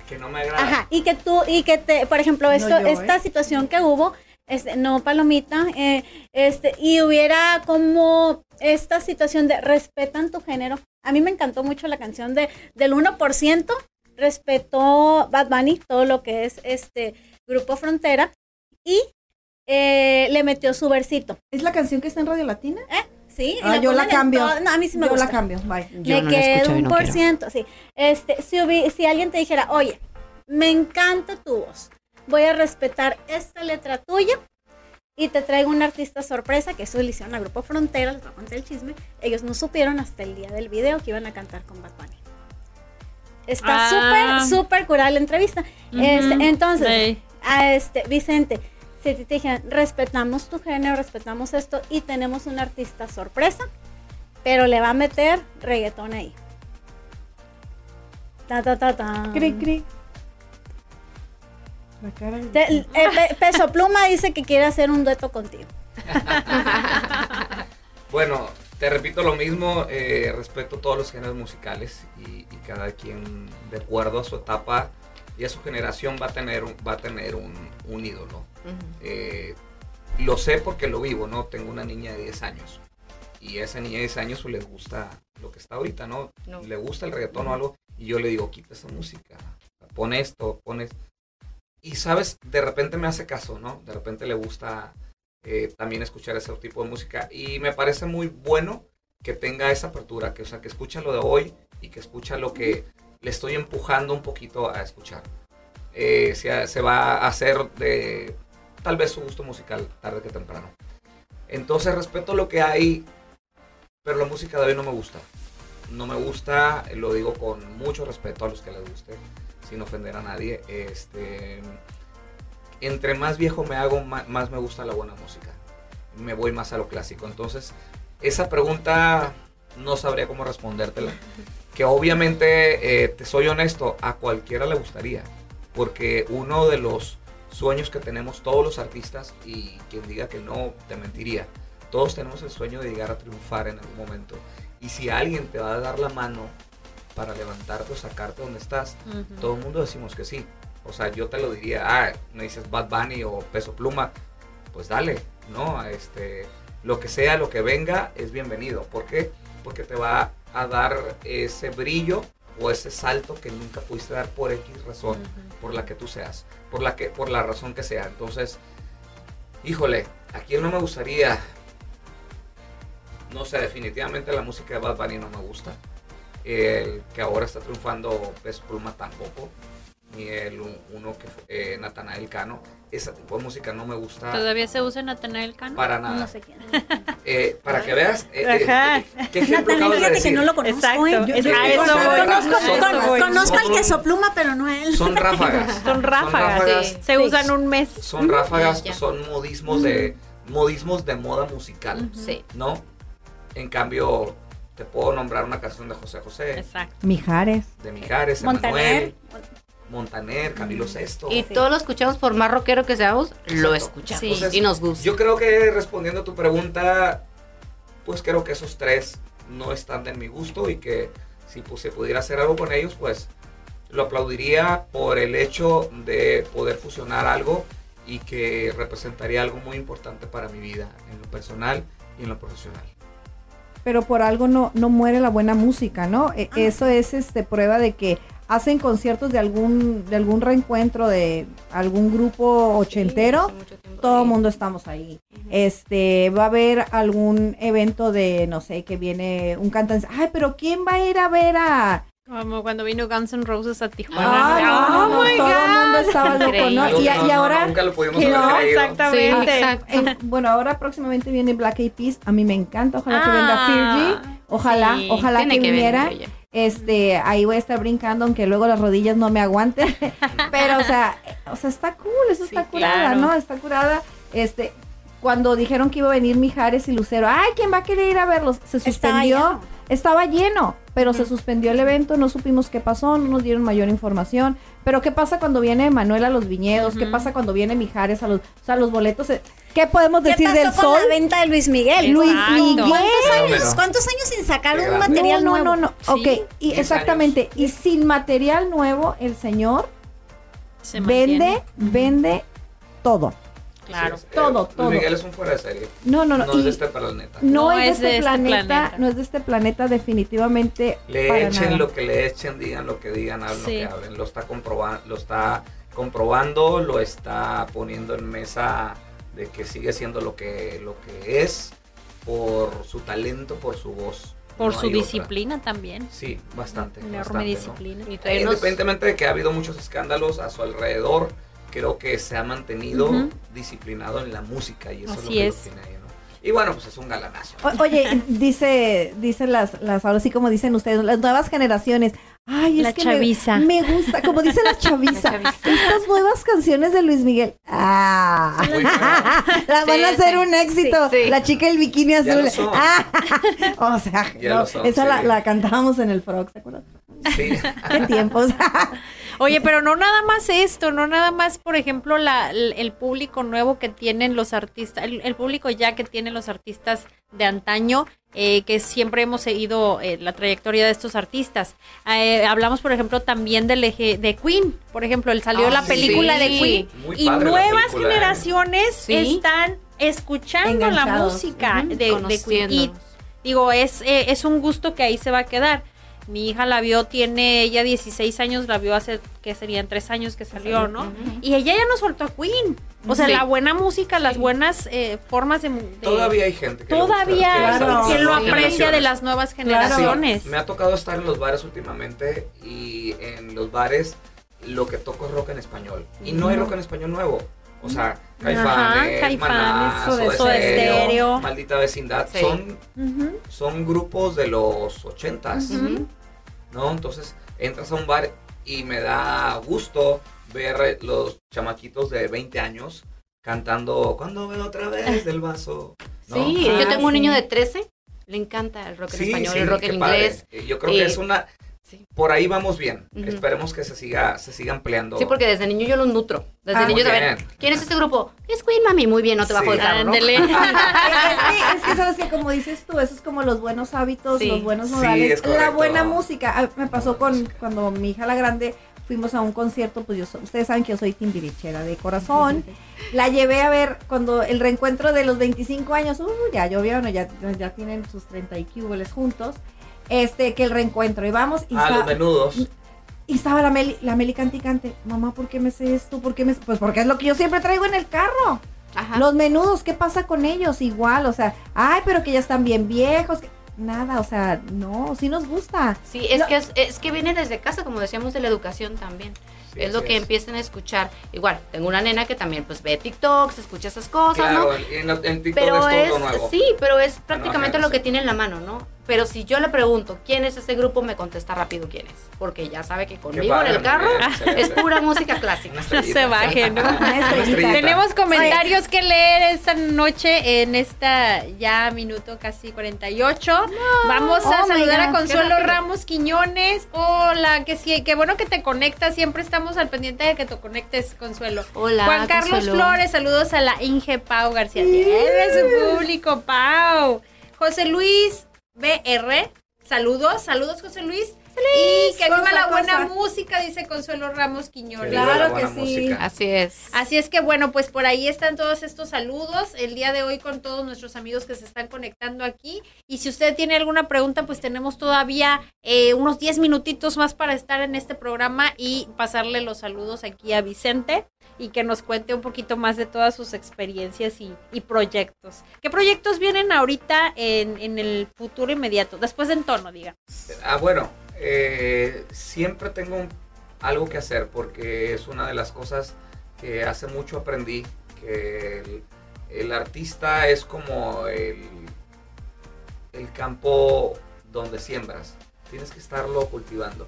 Que no me agrada. Ajá, y que tú, y que te, por ejemplo, esto, yo, ¿eh? esta situación que hubo, este, no palomita, eh, este, y hubiera como esta situación de respetan tu género. A mí me encantó mucho la canción de del 1%, respetó Bad Bunny, todo lo que es este Grupo Frontera, y eh, le metió su versito. ¿Es la canción que está en Radio Latina? ¿Eh? Sí, Ah, yo la cambio. no, a mí sí me Yo gusta. la cambio, bye. Yo me no quedo un no por quiero. ciento, sí. Este, si, hubi- si alguien te dijera, oye, me encanta tu voz, voy a respetar esta letra tuya y te traigo un artista sorpresa, que eso le hicieron al Grupo Frontera, les voy a contar el chisme, ellos no supieron hasta el día del video que iban a cantar con Bad Bunny. Está Ah. súper, súper curada la entrevista. Este, entonces, Sí. a este, Vicente, si te dijeran, respetamos tu género, respetamos esto y tenemos un artista sorpresa, pero le va a meter reggaetón ahí. Ta, ta, ta, ta. Cri, cri. La cara de- Te- eh, Pe- Peso Pluma dice que quiere hacer un dueto contigo. Bueno, te repito lo mismo, eh, respeto todos los géneros musicales y, y cada quien de acuerdo a su etapa y a su generación va a tener un, va a tener un, un ídolo. Eh, lo sé porque lo vivo, ¿no? Tengo una niña de 10 años y a esa niña de 10 años le gusta lo que está ahorita, ¿no? No. Le gusta el reggaetón o algo y yo le digo, quita esa música, pon esto, pones... Y sabes, de repente me hace caso, ¿no? De repente le gusta eh, también escuchar ese tipo de música. Y me parece muy bueno que tenga esa apertura, que, o sea, que escucha lo de hoy y que escucha lo que le estoy empujando un poquito a escuchar. Eh, se, va a hacer de tal vez su gusto musical tarde que temprano. Entonces respeto lo que hay, pero la música de hoy no me gusta. No me gusta, lo digo con mucho respeto a los que les guste, sin ofender a nadie. Este, entre más viejo me hago, ma- más me gusta la buena música. Me voy más a lo clásico. Entonces, esa pregunta no sabría cómo respondértela. Que obviamente, eh, te soy honesto, a cualquiera le gustaría. Porque uno de los sueños que tenemos todos los artistas, y quien diga que no, te mentiría. Todos tenemos el sueño de llegar a triunfar en algún momento. Y si alguien te va a dar la mano para levantarte o sacarte donde estás, todo el mundo decimos que sí. O sea, yo te lo diría, ah, me dices Bad Bunny o Peso Pluma, pues dale, ¿no? Este, lo que sea, lo que venga, es bienvenido. ¿Por qué? Porque te va a dar ese brillo o ese salto que nunca pudiste dar por X razón, por la que tú seas, por la que, por la razón que sea. Entonces, híjole, a quién no me gustaría. No sé, definitivamente la música de Bad Bunny no me gusta. El que ahora está triunfando Peso Pluma tampoco. Ni el un- uno que fue eh, Natanael Cano. Ese tipo de música no me gusta ¿Todavía se usa Natanael Cano? para nada. No sé quién. Eh, para que veas, eh, eh, Ajá. ¿qué ejemplo Natanael, acabas de fíjate que no lo conozco. Exacto. ¿eh? Yo- eso. Conozco, eso con- voy. conozco al Son- queso pluma, pero no a él. Son ráfagas. Son ráfagas. Sí. Se usan un mes. Son ráfagas, Ya. son modismos de modismos de moda musical, Sí. ¿no? En cambio, te puedo nombrar una canción de José José, Exacto. Mijares. de Mijares, Montaner. Emanuel, Montaner, Camilo Sesto. Y todos lo escuchamos por más rockero que seamos, lo escuchamos. Sí. Entonces, y nos gusta. Yo creo que respondiendo a tu pregunta, pues creo que esos tres no están de mi gusto y que si pues, se pudiera hacer algo con ellos, pues lo aplaudiría por el hecho de poder fusionar algo y que representaría algo muy importante para mi vida, en lo personal y en lo profesional. pero por algo no, no muere la buena música, ¿no? E- Eso es este prueba de que hacen conciertos de algún, de algún reencuentro de algún grupo ochentero, todo el mundo estamos ahí. Este, va a haber algún evento de, no sé, que viene un cantante, ay, pero ¿quién va a ir a ver a...? Como cuando vino Guns N' Roses a Tijuana. Ay, no, no, no, oh my todo el mundo estaba loco, ¿no? Y, No, ahora... nunca lo pudimos que haber no, creído. exactamente. Sí, bueno, ahora próximamente viene Black Eyed Peas. A mí me encanta. Ojalá que venga Ah, Fergie. Ojalá, sí. ojalá que, viniera. Este, ahí voy a estar brincando, aunque luego las rodillas no me aguanten. Pero, o sea, o sea, está cool, eso Sí, está curada, claro. ¿no? Está curada. Este, cuando dijeron que iba a venir Mijares y Lucero, ay, ¿quién va a querer ir a verlos? Se Estaba suspendió. lleno. Estaba lleno. Pero se suspendió el evento, no supimos qué pasó, no nos dieron mayor información. Pero ¿qué pasa cuando viene Manuel a los viñedos? ¿Qué pasa cuando viene Mijares a los, o sea, los boletos? eh, ¿Qué podemos ¿Qué decir pasó del con sol? la venta de Luis Miguel? Luis. Miguel. ¿Cuántos años. ¿Cuántos años sin sacar un material no, nuevo? no, no, no. Sí. Ok, y exactamente. Y sin material nuevo, el señor Se vende, vende todo. Claro. Sí, Todo, eh, todo. Luis Miguel es un fuera de serie. No, no, no. No, y es de este planeta. no No es de este, planeta, planeta. no es de este planeta definitivamente Le para echen nada. lo que le echen, digan lo que digan, hablen Sí. lo que hablen. Lo está comprobando, lo está comprobando, lo está poniendo en mesa de que sigue siendo lo que lo que es por su talento, por su voz. Por No su otra. disciplina también. Sí, bastante. Enorme bastante, ¿no? disciplina. Y traernos- Independientemente de que ha habido muchos escándalos a su alrededor, creo que se ha mantenido disciplinado en la música y eso es lo Así que es. lo tiene ahí, ¿no? Y bueno, pues es un galanazo. O- Oye, dice, dice las, las, ahora sí como dicen ustedes, las nuevas generaciones. Ay, es La que me- chaviza. Me, gusta, como dice la chaviza, La chaviza. estas nuevas canciones de Luis Miguel. Ah, las van Sí, a hacer sí. un éxito. Sí, sí. La chica del bikini Ya azul. lo son. Ah, o sea, Ya no, lo son, esa la, la cantábamos en el Frog, ¿se acuerdan? Sí. Qué tiempos. Oye, pero no nada más esto, no nada más, por ejemplo, la, el, el público nuevo que tienen los artistas, el, el público ya que tienen los artistas de antaño, eh, que siempre hemos seguido eh, la trayectoria de estos artistas. Eh, hablamos, por ejemplo, también del eje de Queen, por ejemplo, él salió Ah, la sí. película de Queen Muy y nuevas película, generaciones Sí. están escuchando la música de, de Queen. Y digo, es, eh, es un gusto que ahí se va a quedar. Mi hija la vio, tiene ella 16 años, la vio hace, que serían tres años que salió, ¿no? Y ella ya no soltó a Queen. O sea, Sí. la buena música, las buenas eh, formas de... de- Todavía hay gente que Todavía gusta, que lo aprecia de las nuevas Sí, generaciones. me ha tocado estar en los bares últimamente y en los bares lo que toco es rock en español. Y no hay rock en español nuevo. O sea, Caifanes, Caifanes, Maná, Soda- Stereo. Maldita Vecindad. Sí. Son, son grupos de los ochentas. ¿no? Entonces entras a un bar y me da gusto ver los chamaquitos de 20 años cantando Cuando veo otra vez del vaso. ¿no? Sí, Ah, yo tengo un niño de 13, le encanta el rock en Sí, español, sí, el rock en inglés. Eh, Yo creo Eh, que es una... sí. Por ahí vamos bien. Esperemos que se siga, se siga ampliando. Sí, porque desde niño yo los nutro. Desde Ah, niño muy saber. ¿quién es este grupo? Es Queen, mami. Muy bien, no te bajo Sí. carro, ¿no? Es, que, es que sabes que como dices tú, eso es como los buenos hábitos, Sí. los buenos modales, es la buena música. Ah, me pasó con cuando mi hija la grande fuimos a un concierto, pues yo ustedes saben que yo soy timbirichera de corazón. La llevé a ver cuando el reencuentro de los 25 años, uh, ya llovió, no, ya, ya tienen sus 30 y cuboles juntos. Este, que el reencuentro y vamos y Ah, los menudos. y estaba la Meli, la Meli canticante, mamá, ¿por qué me sé esto? ¿Por qué me Pues porque es lo que yo siempre traigo en el carro. Ajá. Los menudos, ¿qué pasa con ellos? Igual, o sea, ay, pero que ya están bien viejos. que- Nada, o sea, no, sí nos gusta. Sí, es, No. que es, es que viene desde casa, como decíamos, de la educación también. Sí, es lo que empiezan a escuchar. Igual, tengo una nena que también pues ve TikToks, escucha esas cosas, Claro, ¿no? en, la- en TikTok Pero es todo nuevo. sí, pero es prácticamente lo que tiene en la mano, ¿no? Pero si yo le pregunto quién es ese grupo, me contesta rápido quién es. Porque ya sabe que conmigo padre, en el carro bien, excelente. es pura música clásica. No se baje, ¿no? Tenemos comentarios que leer esta noche en esta ya minuto casi 48. Vamos a Oh saludar a Consuelo. Ramos Quiñones. Hola, que sí, qué bueno que te conectas. Siempre estamos al pendiente de que te conectes, Consuelo. Hola, Juan Carlos Consuelo. Flores, saludos a la Inge Pau García. Su público, Pau. José Luis BR, saludos, saludos José Luis. Y que viva Cosa, la buena cosa. música, dice Consuelo Ramos Quiñones. Claro que sí. música. Así es. Así es que bueno, pues por ahí están todos estos saludos el día de hoy con todos nuestros amigos que se están conectando aquí. Y si usted tiene alguna pregunta, pues tenemos todavía eh, unos 10 minutitos más para estar en este programa y pasarle los saludos aquí a Vicente y que nos cuente un poquito más de todas sus experiencias y, proyectos. ¿Qué proyectos vienen ahorita en, en el futuro inmediato? Después de entorno, diga. Ah, bueno, eh, siempre tengo algo que hacer porque es una de las cosas que hace mucho aprendí, que el, el artista es como el, el campo donde siembras, tienes que estarlo cultivando.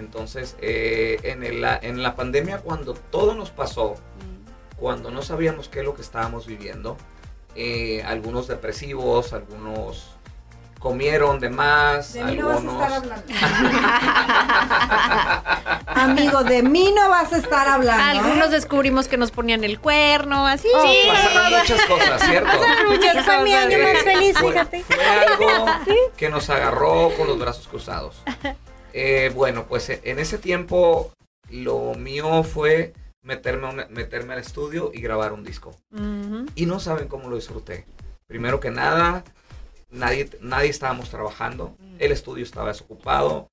Entonces, eh, en, el- en la pandemia, cuando todo nos pasó, cuando no sabíamos qué es lo que estábamos viviendo, eh, algunos depresivos, algunos comieron de más, De mí no vas a algunos... estar hablando. Amigo, de mí no vas a estar hablando. Algunos ¿eh? descubrimos que nos ponían el cuerno, así. Sí. Pasaron muchas cosas, ¿cierto? Ese fue mi año más feliz, fue, fíjate. fue algo que nos agarró con los brazos cruzados. Eh, bueno, pues eh, en ese tiempo lo mío fue meterme, meterme al estudio y grabar un disco. Y no saben cómo lo disfruté. Primero que nada, nadie, nadie estábamos trabajando. El estudio estaba desocupado.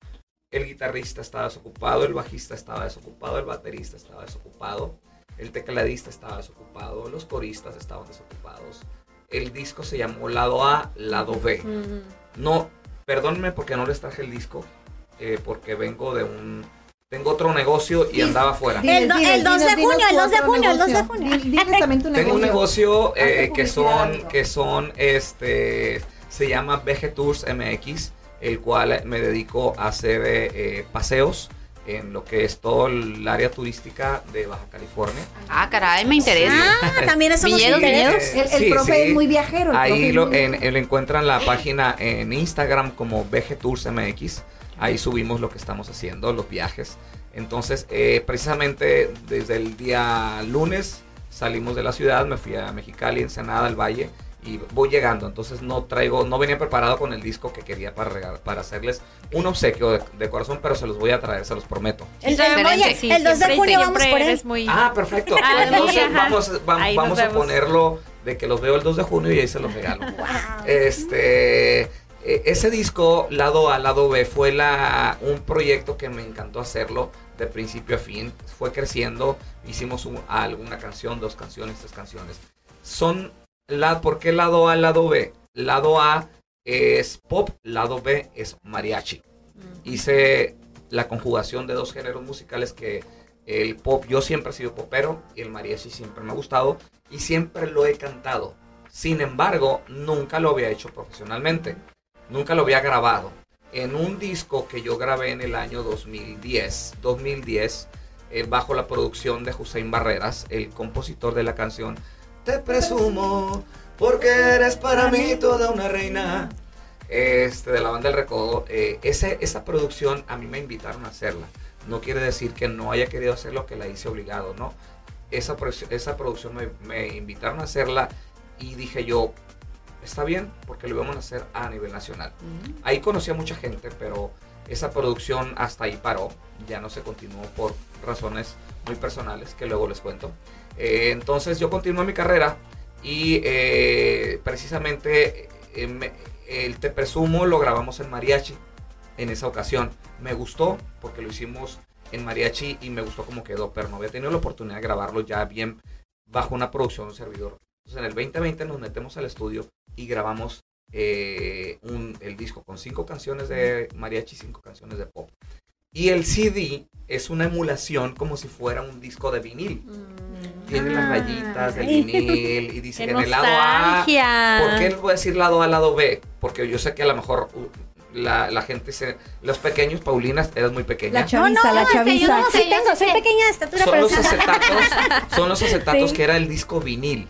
El guitarrista estaba desocupado. El bajista estaba desocupado. El baterista estaba desocupado. El tecladista estaba desocupado. Los coristas estaban desocupados. El disco se llamó Lado A, Lado B. No, perdónenme porque no les traje el disco. Eh, porque vengo de un... Tengo otro negocio y andaba afuera. El do- el 2 de junio, el tu 2 de junio, el 2 de negocio. junio. Dil- Diles también tu Tengo un negocio eh, que son, que son, este, se llama VG Tours MX, el cual me dedico a hacer eh, paseos en lo que es todo el área turística de Baja California. Ah, caray, me interesa. Ah, también eso nos Viñedos, viñedos. El, el Sí, profe sí. es muy viajero. el Ahí lo, muy en, en- encuentran la página en Instagram como VG Tours MX. Ahí subimos lo que estamos haciendo, los viajes. Entonces, eh, precisamente desde el día lunes salimos de la ciudad, me fui a Mexicali, Ensenada, al Valle y voy llegando. Entonces no traigo, no venía preparado con el disco que quería para regalar, para hacerles un obsequio de, de corazón, pero se los voy a traer, se los prometo. El, oye, sí, el 2 de junio vamos siempre por él. eres muy- Ah, perfecto. Ah, entonces ajá. vamos, vamos a ponerlo de que los veo el 2 de junio y ahí se los regalo. Wow. Este, ese disco, lado A, lado B, fue la, un proyecto que me encantó hacerlo de principio a fin. Fue creciendo, hicimos un- alguna canción, dos canciones, tres canciones. Son, la, ¿por qué lado A, lado B? Lado A es pop, lado B es mariachi. Hice la conjugación de dos géneros musicales que el pop, yo siempre he sido popero y el mariachi siempre me ha gustado y siempre lo he cantado. Sin embargo, nunca lo había hecho profesionalmente. Nunca lo había grabado. En un disco que yo grabé en el año 2010, 2010, eh, bajo la producción de Hussein Barreras, el compositor de la canción Te presumo porque eres para mí toda una reina. Este, de la banda El Recodo, eh, esa producción a mí me invitaron a hacerla. No quiere decir que no haya querido hacerlo, que la hice obligado, ¿no? Esa, esa producción me invitaron a hacerla y dije yo, está bien, porque lo íbamos a hacer a nivel nacional. Ahí conocí a mucha gente, pero esa producción hasta ahí paró, ya no se continuó por razones muy personales que luego les cuento. Eh, entonces yo continué mi carrera y eh, precisamente eh, me- el Te Presumo lo grabamos en mariachi en esa ocasión. Me gustó porque lo hicimos en mariachi y me gustó como quedó, pero no había tenido la oportunidad de grabarlo ya bien bajo una producción de un servidor. Entonces en el 2020 nos metemos al estudio y grabamos eh, un- el disco con cinco canciones de mariachi y cinco canciones de pop. Y el CD es una emulación como si fuera un disco de vinil. Tiene las rayitas del Ay. vinil y dice ¡Qué que en el lado A. ¿Por qué les voy a decir lado A, lado B? Porque yo sé que a lo mejor la, la gente se. Los pequeños, Paulinas, eras muy pequeña. La chaviza, No, no, la yo chaviza. no, sí tengo, soy pequeña de estatura, son pero los sí. acetatos, son los acetatos Sí. que era el disco vinil.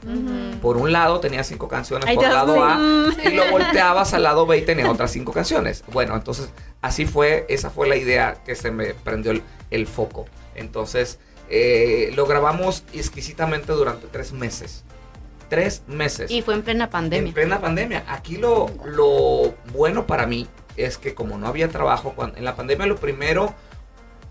Por un lado tenía cinco canciones Ay, por Dios lado. A y lo volteabas al lado B y tenía otras cinco canciones. Bueno, entonces así fue, esa fue la idea que se me prendió el, el foco. Entonces eh, lo grabamos exquisitamente durante tres meses. Tres meses. Y fue en plena En pandemia. plena pandemia. Aquí lo, lo bueno para mí es que como no había trabajo, cuando, en la pandemia lo primero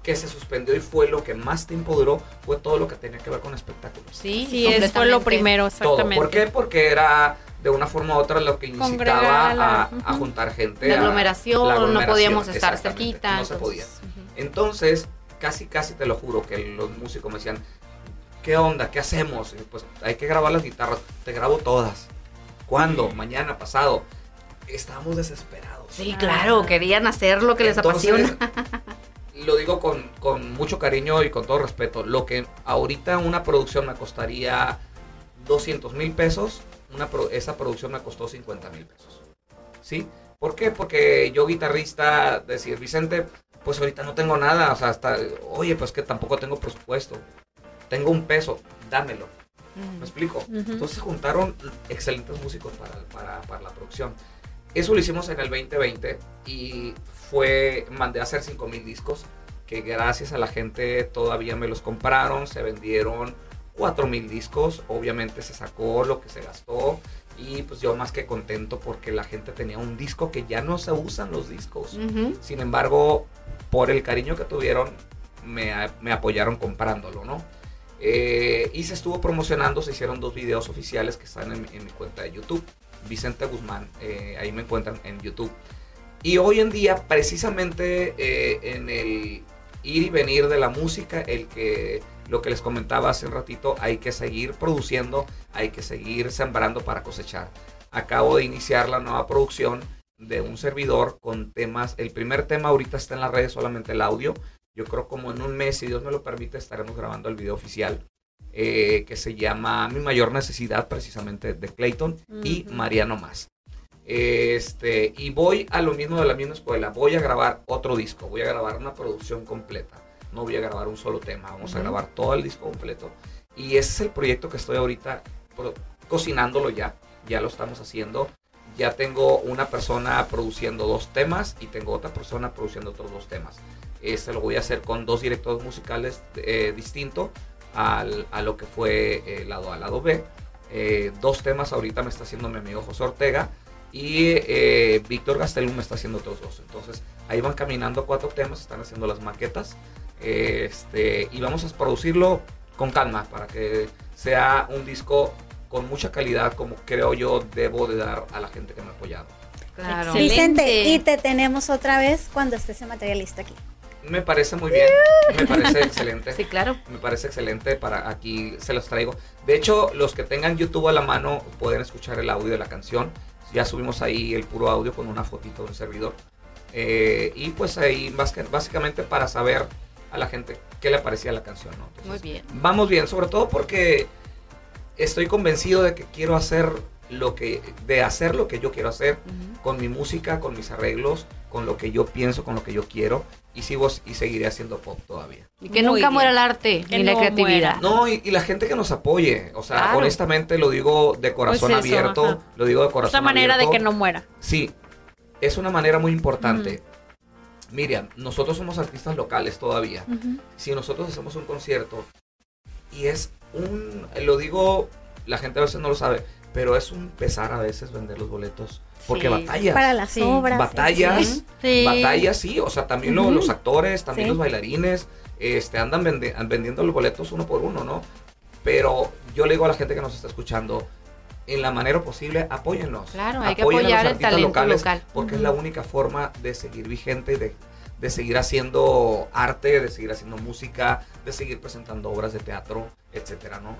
que se suspendió y fue lo que más tiempo duró fue todo lo que tenía que ver con espectáculos. Sí, Sí, es, fue lo primero, Todo. exactamente. ¿Por qué? Porque era de una forma u otra lo que incitaba a juntar gente. La a- aglomeración, no podíamos estar cerquita. No se podía. entonces, casi, casi te lo juro que los músicos me decían, ¿qué onda? ¿Qué hacemos? Y pues hay que grabar las guitarras. Te grabo todas. ¿Cuándo? Mañana, pasado. Estábamos desesperados. Sí, claro, querían hacer lo que les Entonces, apasiona. Lo digo con, con mucho cariño y con todo respeto. Lo que ahorita una producción me costaría 200 mil pesos, una pro- esa producción me costó 50 mil pesos. ¿Sí? ¿Por qué? Porque yo guitarrista, decir, Vicente, pues ahorita no tengo nada. O sea, hasta, oye, pues que tampoco tengo presupuesto. Tengo un peso, dámelo. ¿Me explico? Ujú. Entonces se juntaron excelentes músicos para, para, para la producción. Eso lo hicimos en el 2020 y fue, mandé a hacer 5000 discos que gracias a la gente todavía me los compraron, se vendieron 4000 discos, obviamente se sacó lo que se gastó y pues yo más que contento porque la gente tenía un disco que ya no se usan los discos. Sin embargo, por el cariño que tuvieron, me, me apoyaron comprándolo, ¿no? Eh, y se estuvo promocionando, se hicieron dos videos oficiales que están en, en mi cuenta de YouTube. Vicente Guzmán, eh, ahí me encuentran en YouTube. Y hoy en día, precisamente eh, en el ir y venir de la música, el que lo que les comentaba hace un ratito, hay que seguir produciendo, hay que seguir sembrando para cosechar. Acabo de iniciar la nueva producción de un servidor con temas. El primer tema ahorita está en las redes, solamente el audio. Yo creo como en un mes, si Dios me lo permite, estaremos grabando el video oficial eh, que se llama Mi mayor necesidad, precisamente de Clayton y Ujú. Mariano Más. Este, y voy a lo mismo de la misma escuela. Voy a grabar otro disco, voy a grabar una producción completa. No voy a grabar un solo tema, vamos a grabar todo el disco completo. Y ese es el proyecto que estoy ahorita cocinándolo ya. Ya lo estamos haciendo. Ya tengo una persona produciendo dos temas y tengo otra persona produciendo otros dos temas. Este lo voy a hacer con dos directores musicales eh, distintos al- a lo que fue eh, lado A, lado B. Eh, dos temas ahorita me está haciendo mi amigo José Ortega y eh, Víctor Gastelum me está haciendo otros dos. Entonces ahí van caminando cuatro temas, están haciendo las maquetas eh, este, y vamos a producirlo con calma para que sea un disco con mucha calidad como creo yo debo de dar a la gente que me ha apoyado. Claro. Vicente, y te tenemos otra vez cuando esté ese material listo aquí. Me parece muy bien, me parece excelente. Sí, claro. Me parece excelente para aquí se los traigo. De hecho, los que tengan YouTube a la mano pueden escuchar el audio de la canción. Ya subimos ahí el puro audio con una fotito de un servidor. Eh, y pues ahí básicamente para saber a la gente qué le parecía la canción. ¿no? Entonces, Muy bien. Vamos bien, sobre todo porque estoy convencido de que quiero hacer lo que, de hacer lo que yo quiero hacer con mi música, con mis arreglos, con lo que yo pienso, con lo que yo quiero y sigo y seguiré haciendo pop todavía. Y que Muy nunca bien. muera el arte Que ni la no creatividad. No, y, y la gente que nos apoye, o sea, Claro. honestamente lo digo de corazón Pues eso, abierto, ajá. lo digo de corazón Esta manera de abierto. que no muera. Sí, es una manera muy importante. Miriam, nosotros somos artistas locales todavía. Si nosotros hacemos un concierto y es un, lo digo, la gente a veces no lo sabe, pero es un pesar a veces vender los boletos. Porque Sí. batallas. Para las Sí. obras. batallas, sí. Sí. batallas, sí, o sea, también los actores, también Sí. los bailarines, este, andan vende- vendiendo los boletos uno por uno, ¿no? Pero yo le digo a la gente que nos está escuchando, en la manera posible, apóyennos. Claro, hay que Apoyen a los apoyar el artistas talento locales, local. Porque es la única forma de seguir vigente y de, de seguir haciendo arte, de seguir haciendo música, de seguir presentando obras de teatro, etcétera, ¿no?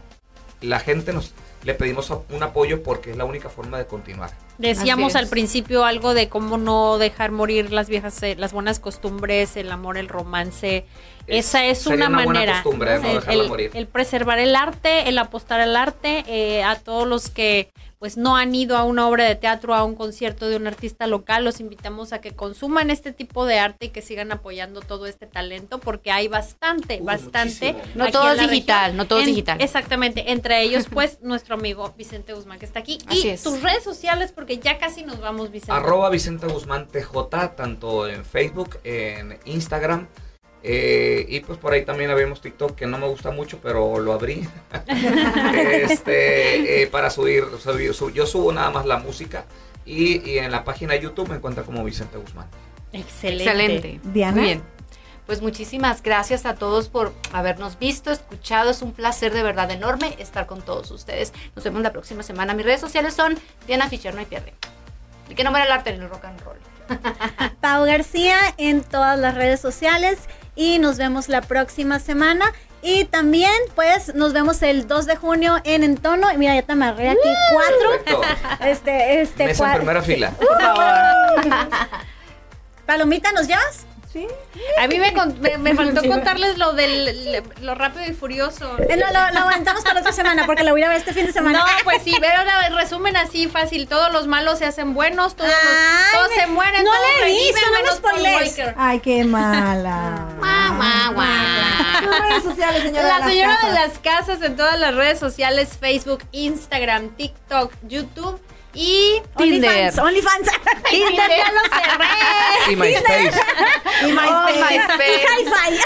La gente nos le pedimos un apoyo porque es la única forma de continuar. Decíamos al principio algo de cómo no dejar morir las viejas, eh, las buenas costumbres, el amor, el romance. Esa es Sería una, una buena manera. costumbre, ¿no? El- Dejarla el, morir. el preservar el arte, el apostar al arte, eh, a todos los que pues no han ido a una obra de teatro, a un concierto de un artista local, los invitamos a que consuman este tipo de arte y que sigan apoyando todo este talento porque hay bastante, Uy, bastante. muchísimo. No todo es digital, región. no todo es digital. Exactamente, entre ellos pues nuestro amigo Vicente Guzmán que está aquí Así y es. tus redes sociales porque ya casi nos vamos Vicente. Arroba Vicente Guzmán TJ, tanto en Facebook, en Instagram. Eh, y pues por ahí también habíamos TikTok que no me gusta mucho, pero lo abrí. este, eh, para subir, subir- su- yo subo nada más la música. Y, y en la página de YouTube me encuentra como Vicente Guzmán. Excelente. Excelente. Diana. Muy bien. Pues muchísimas gracias a todos por habernos visto, escuchado. Es un placer de verdad enorme estar con todos ustedes. Nos vemos la próxima semana. Mis redes sociales son Diana Fischer, no hay pierde. Y que no muera el arte en el rock and roll. Pau García en todas las redes sociales y nos vemos la próxima semana. Y también, pues, nos vemos el 2 de junio en Entono. Y Mira, ya te amarré aquí cuatro. Perfecto. Este, este, Mesa en primera fila. Por favor. Palomita, ¿nos llevas? Sí. A mí me, con- me, me faltó contarles lo del le- lo rápido y furioso. Eh, no, lo, lo aguantamos para otra semana porque lo voy a ver este fin de semana. No, pues sí, pero ahora resumen así fácil. Todos los malos se hacen buenos, todos, los- Ay, todos me- se mueren, no todos reviven, visto, no me menos Paul. Ay, qué mala. Guau. Tus redes sociales, señora. La de las señora de las casas en todas las redes sociales, Facebook, Instagram, TikTok, YouTube Y Tinder. OnlyFans, OnlyFans. Tinder ya lo cerré. Y MySpace. Y MySpace. Y Hi-Fi.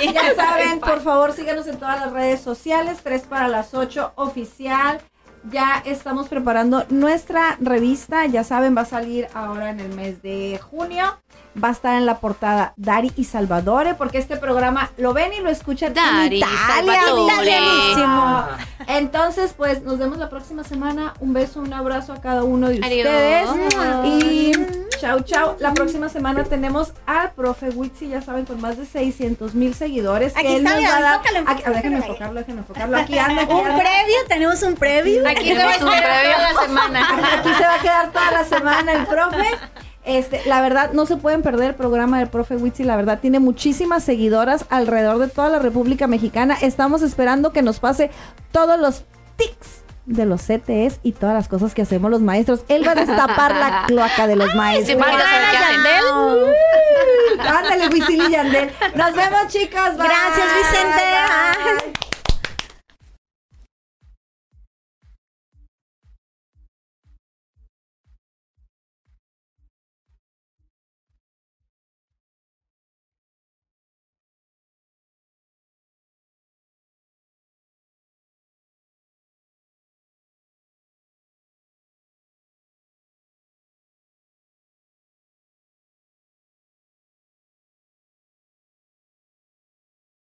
Bueno, Ya saben, por favor, síganos en todas las redes sociales, 3 para las 8 oficial. Ya estamos preparando nuestra revista, ya saben, va a salir ahora en el mes de junio. Va a estar en la portada Dari y Salvadore, porque este programa lo ven y lo escuchan Dari en Italia. Salvatore. italianísimo. Entonces, pues nos vemos la próxima semana. Un beso, un abrazo a cada uno de Adiós. ustedes. Y chau, chau. La próxima semana tenemos al profe Witsi, ya saben, con más de 600 mil seguidores. Aquí que él está, nos mira, va a dar- enfócalo, Aquí- ah, déjenme enfocarlo, déjenme enfocarlo. Aquí anda, aquí Un anda. previo, tenemos un previo. Aquí se va a Tenemos un quedar previo. toda la semana. Aquí se va a quedar toda la semana el profe. Este, la verdad, no se pueden perder el programa del profe Witsi. La verdad, tiene muchísimas seguidoras alrededor de toda la República Mexicana. Estamos esperando que nos pase todos los tics de los CTS y todas las cosas que hacemos los maestros. Él va a destapar la cloaca de los Si maestros. qué hacen. Ándale, Yandel. Nos vemos, chicos. Bye. Gracias, Vicente. Bye.